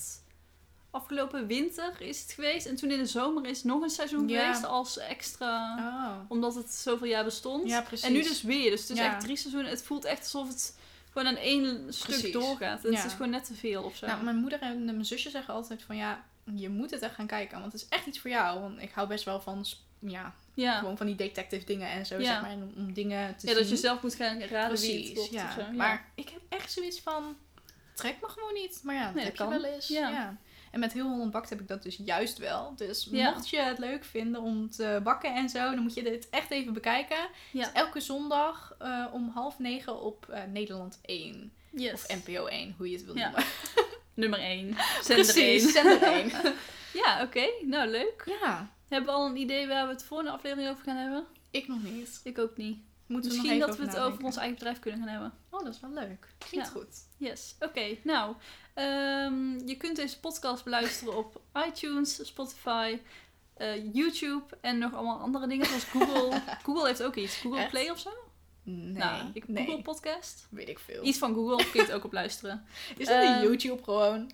afgelopen winter is het geweest. En toen in de zomer is nog een seizoen Ja. geweest als extra. Oh. Omdat het zoveel jaar bestond. Ja, precies. en nu dus weer. Dus het is Ja. echt drie seizoenen. Het voelt echt alsof het gewoon aan één stuk doorgaat. En het is gewoon net te veel of zo. Nou, mijn moeder en mijn zusje zeggen altijd van ja, je moet het echt gaan kijken. Want het is echt iets voor jou. Want ik hou best wel van, ja, ja. gewoon van die detective dingen en zo, Ja. zeg maar. Om, om dingen te ja, zien. dat je zelf moet gaan raden wie het Precies, ja. of zo. Ja. Maar ik heb echt zoiets van, trek me gewoon niet. Maar ja, dat Nee, heb dat je wel eens. Ja. En met heel Holland Bakt heb ik dat dus juist wel. Dus mocht je het leuk vinden om te bakken en zo, dan moet je dit echt even bekijken. Dus elke zondag eh, om half negen op eh, Nederland 1. Yes. Of NPO 1, hoe je het wil noemen. Nummer 1. Zender 1. Precies, zender 1. Ja, oké. Nou, leuk. ja, Hebben we al een idee waar we het voor een aflevering over gaan hebben? ik nog niet. Ik ook niet. Moeten we nog Misschien dat we het over ons eigen bedrijf kunnen gaan hebben. Oh, dat is wel leuk. Klinkt Ja. goed. Yes, oké. Nou, ehm, je kunt deze podcast beluisteren op iTunes, Spotify, eh, YouTube en nog allemaal andere dingen zoals Google. Google heeft ook iets. Google Echt? Play of zo? Nee, nou, ik, nee. Google Podcast. Weet ik veel. Iets van Google kun je het ook op luisteren. Is dat een YouTube gewoon?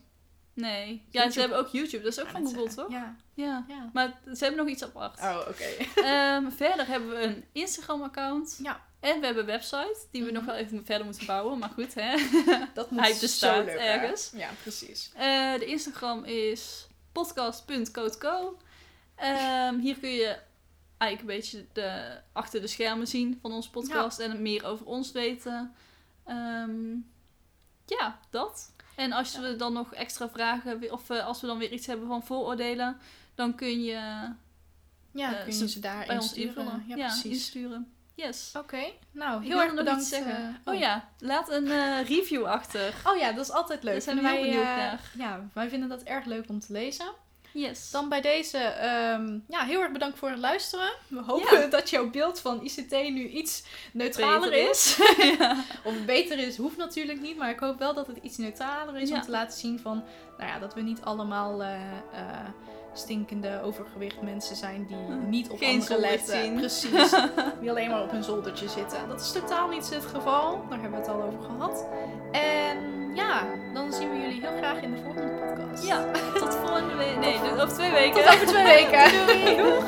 Nee. Ja, ze hebben ook YouTube. Dat is ook van Google, toch? Ja. Ja. ja. Maar ze hebben nog iets apart. Oh, oké. Ehm, verder hebben we een Instagram-account. Ja. En we hebben een website, die we Mhm. nog wel even verder moeten bouwen. Maar goed, hè. Dat moet Hij zo bestaat hè? ergens. Ja, precies. Eh, de Instagram is podcast.codeco. Ehm hier kun je eigenlijk een beetje de, achter de schermen zien van onze podcast en meer over ons weten. Ehm, ja, dat. En als we dan nog extra vragen, of eh, als we dan weer iets hebben van vooroordelen, dan kun je Ja, Eh, kun ze- je ze daar bij ons invullen. Ja, Ja, precies. insturen. Yes. Oké, nou, Ik heel erg bedankt. zeggen. eh, oh ja, laat een review achter. Oh ja, dat is altijd leuk. Daar zijn we heel benieuwd naar. Ja, wij vinden dat erg leuk om te lezen. Yes. Dan bij deze, ehm, ja, heel erg bedankt voor het luisteren. We hopen Ja. dat jouw beeld van ICT nu iets neutraler Beter is. ja. Of beter is, hoeft natuurlijk niet. Maar ik hoop wel dat het iets neutraler is Ja. om te laten zien van, nou ja, dat we niet allemaal eh, eh, stinkende overgewicht mensen zijn die Hm. niet op Geen zolder letten. zien. Precies. die alleen maar op hun zoldertje zitten. Dat is totaal niet het geval. Daar hebben we het al over gehad. En ja, dan zien we jullie heel graag in de volgende podcast. Ja, tot volgende week. Nee, over twee weken. Tot over twee weken. Doei.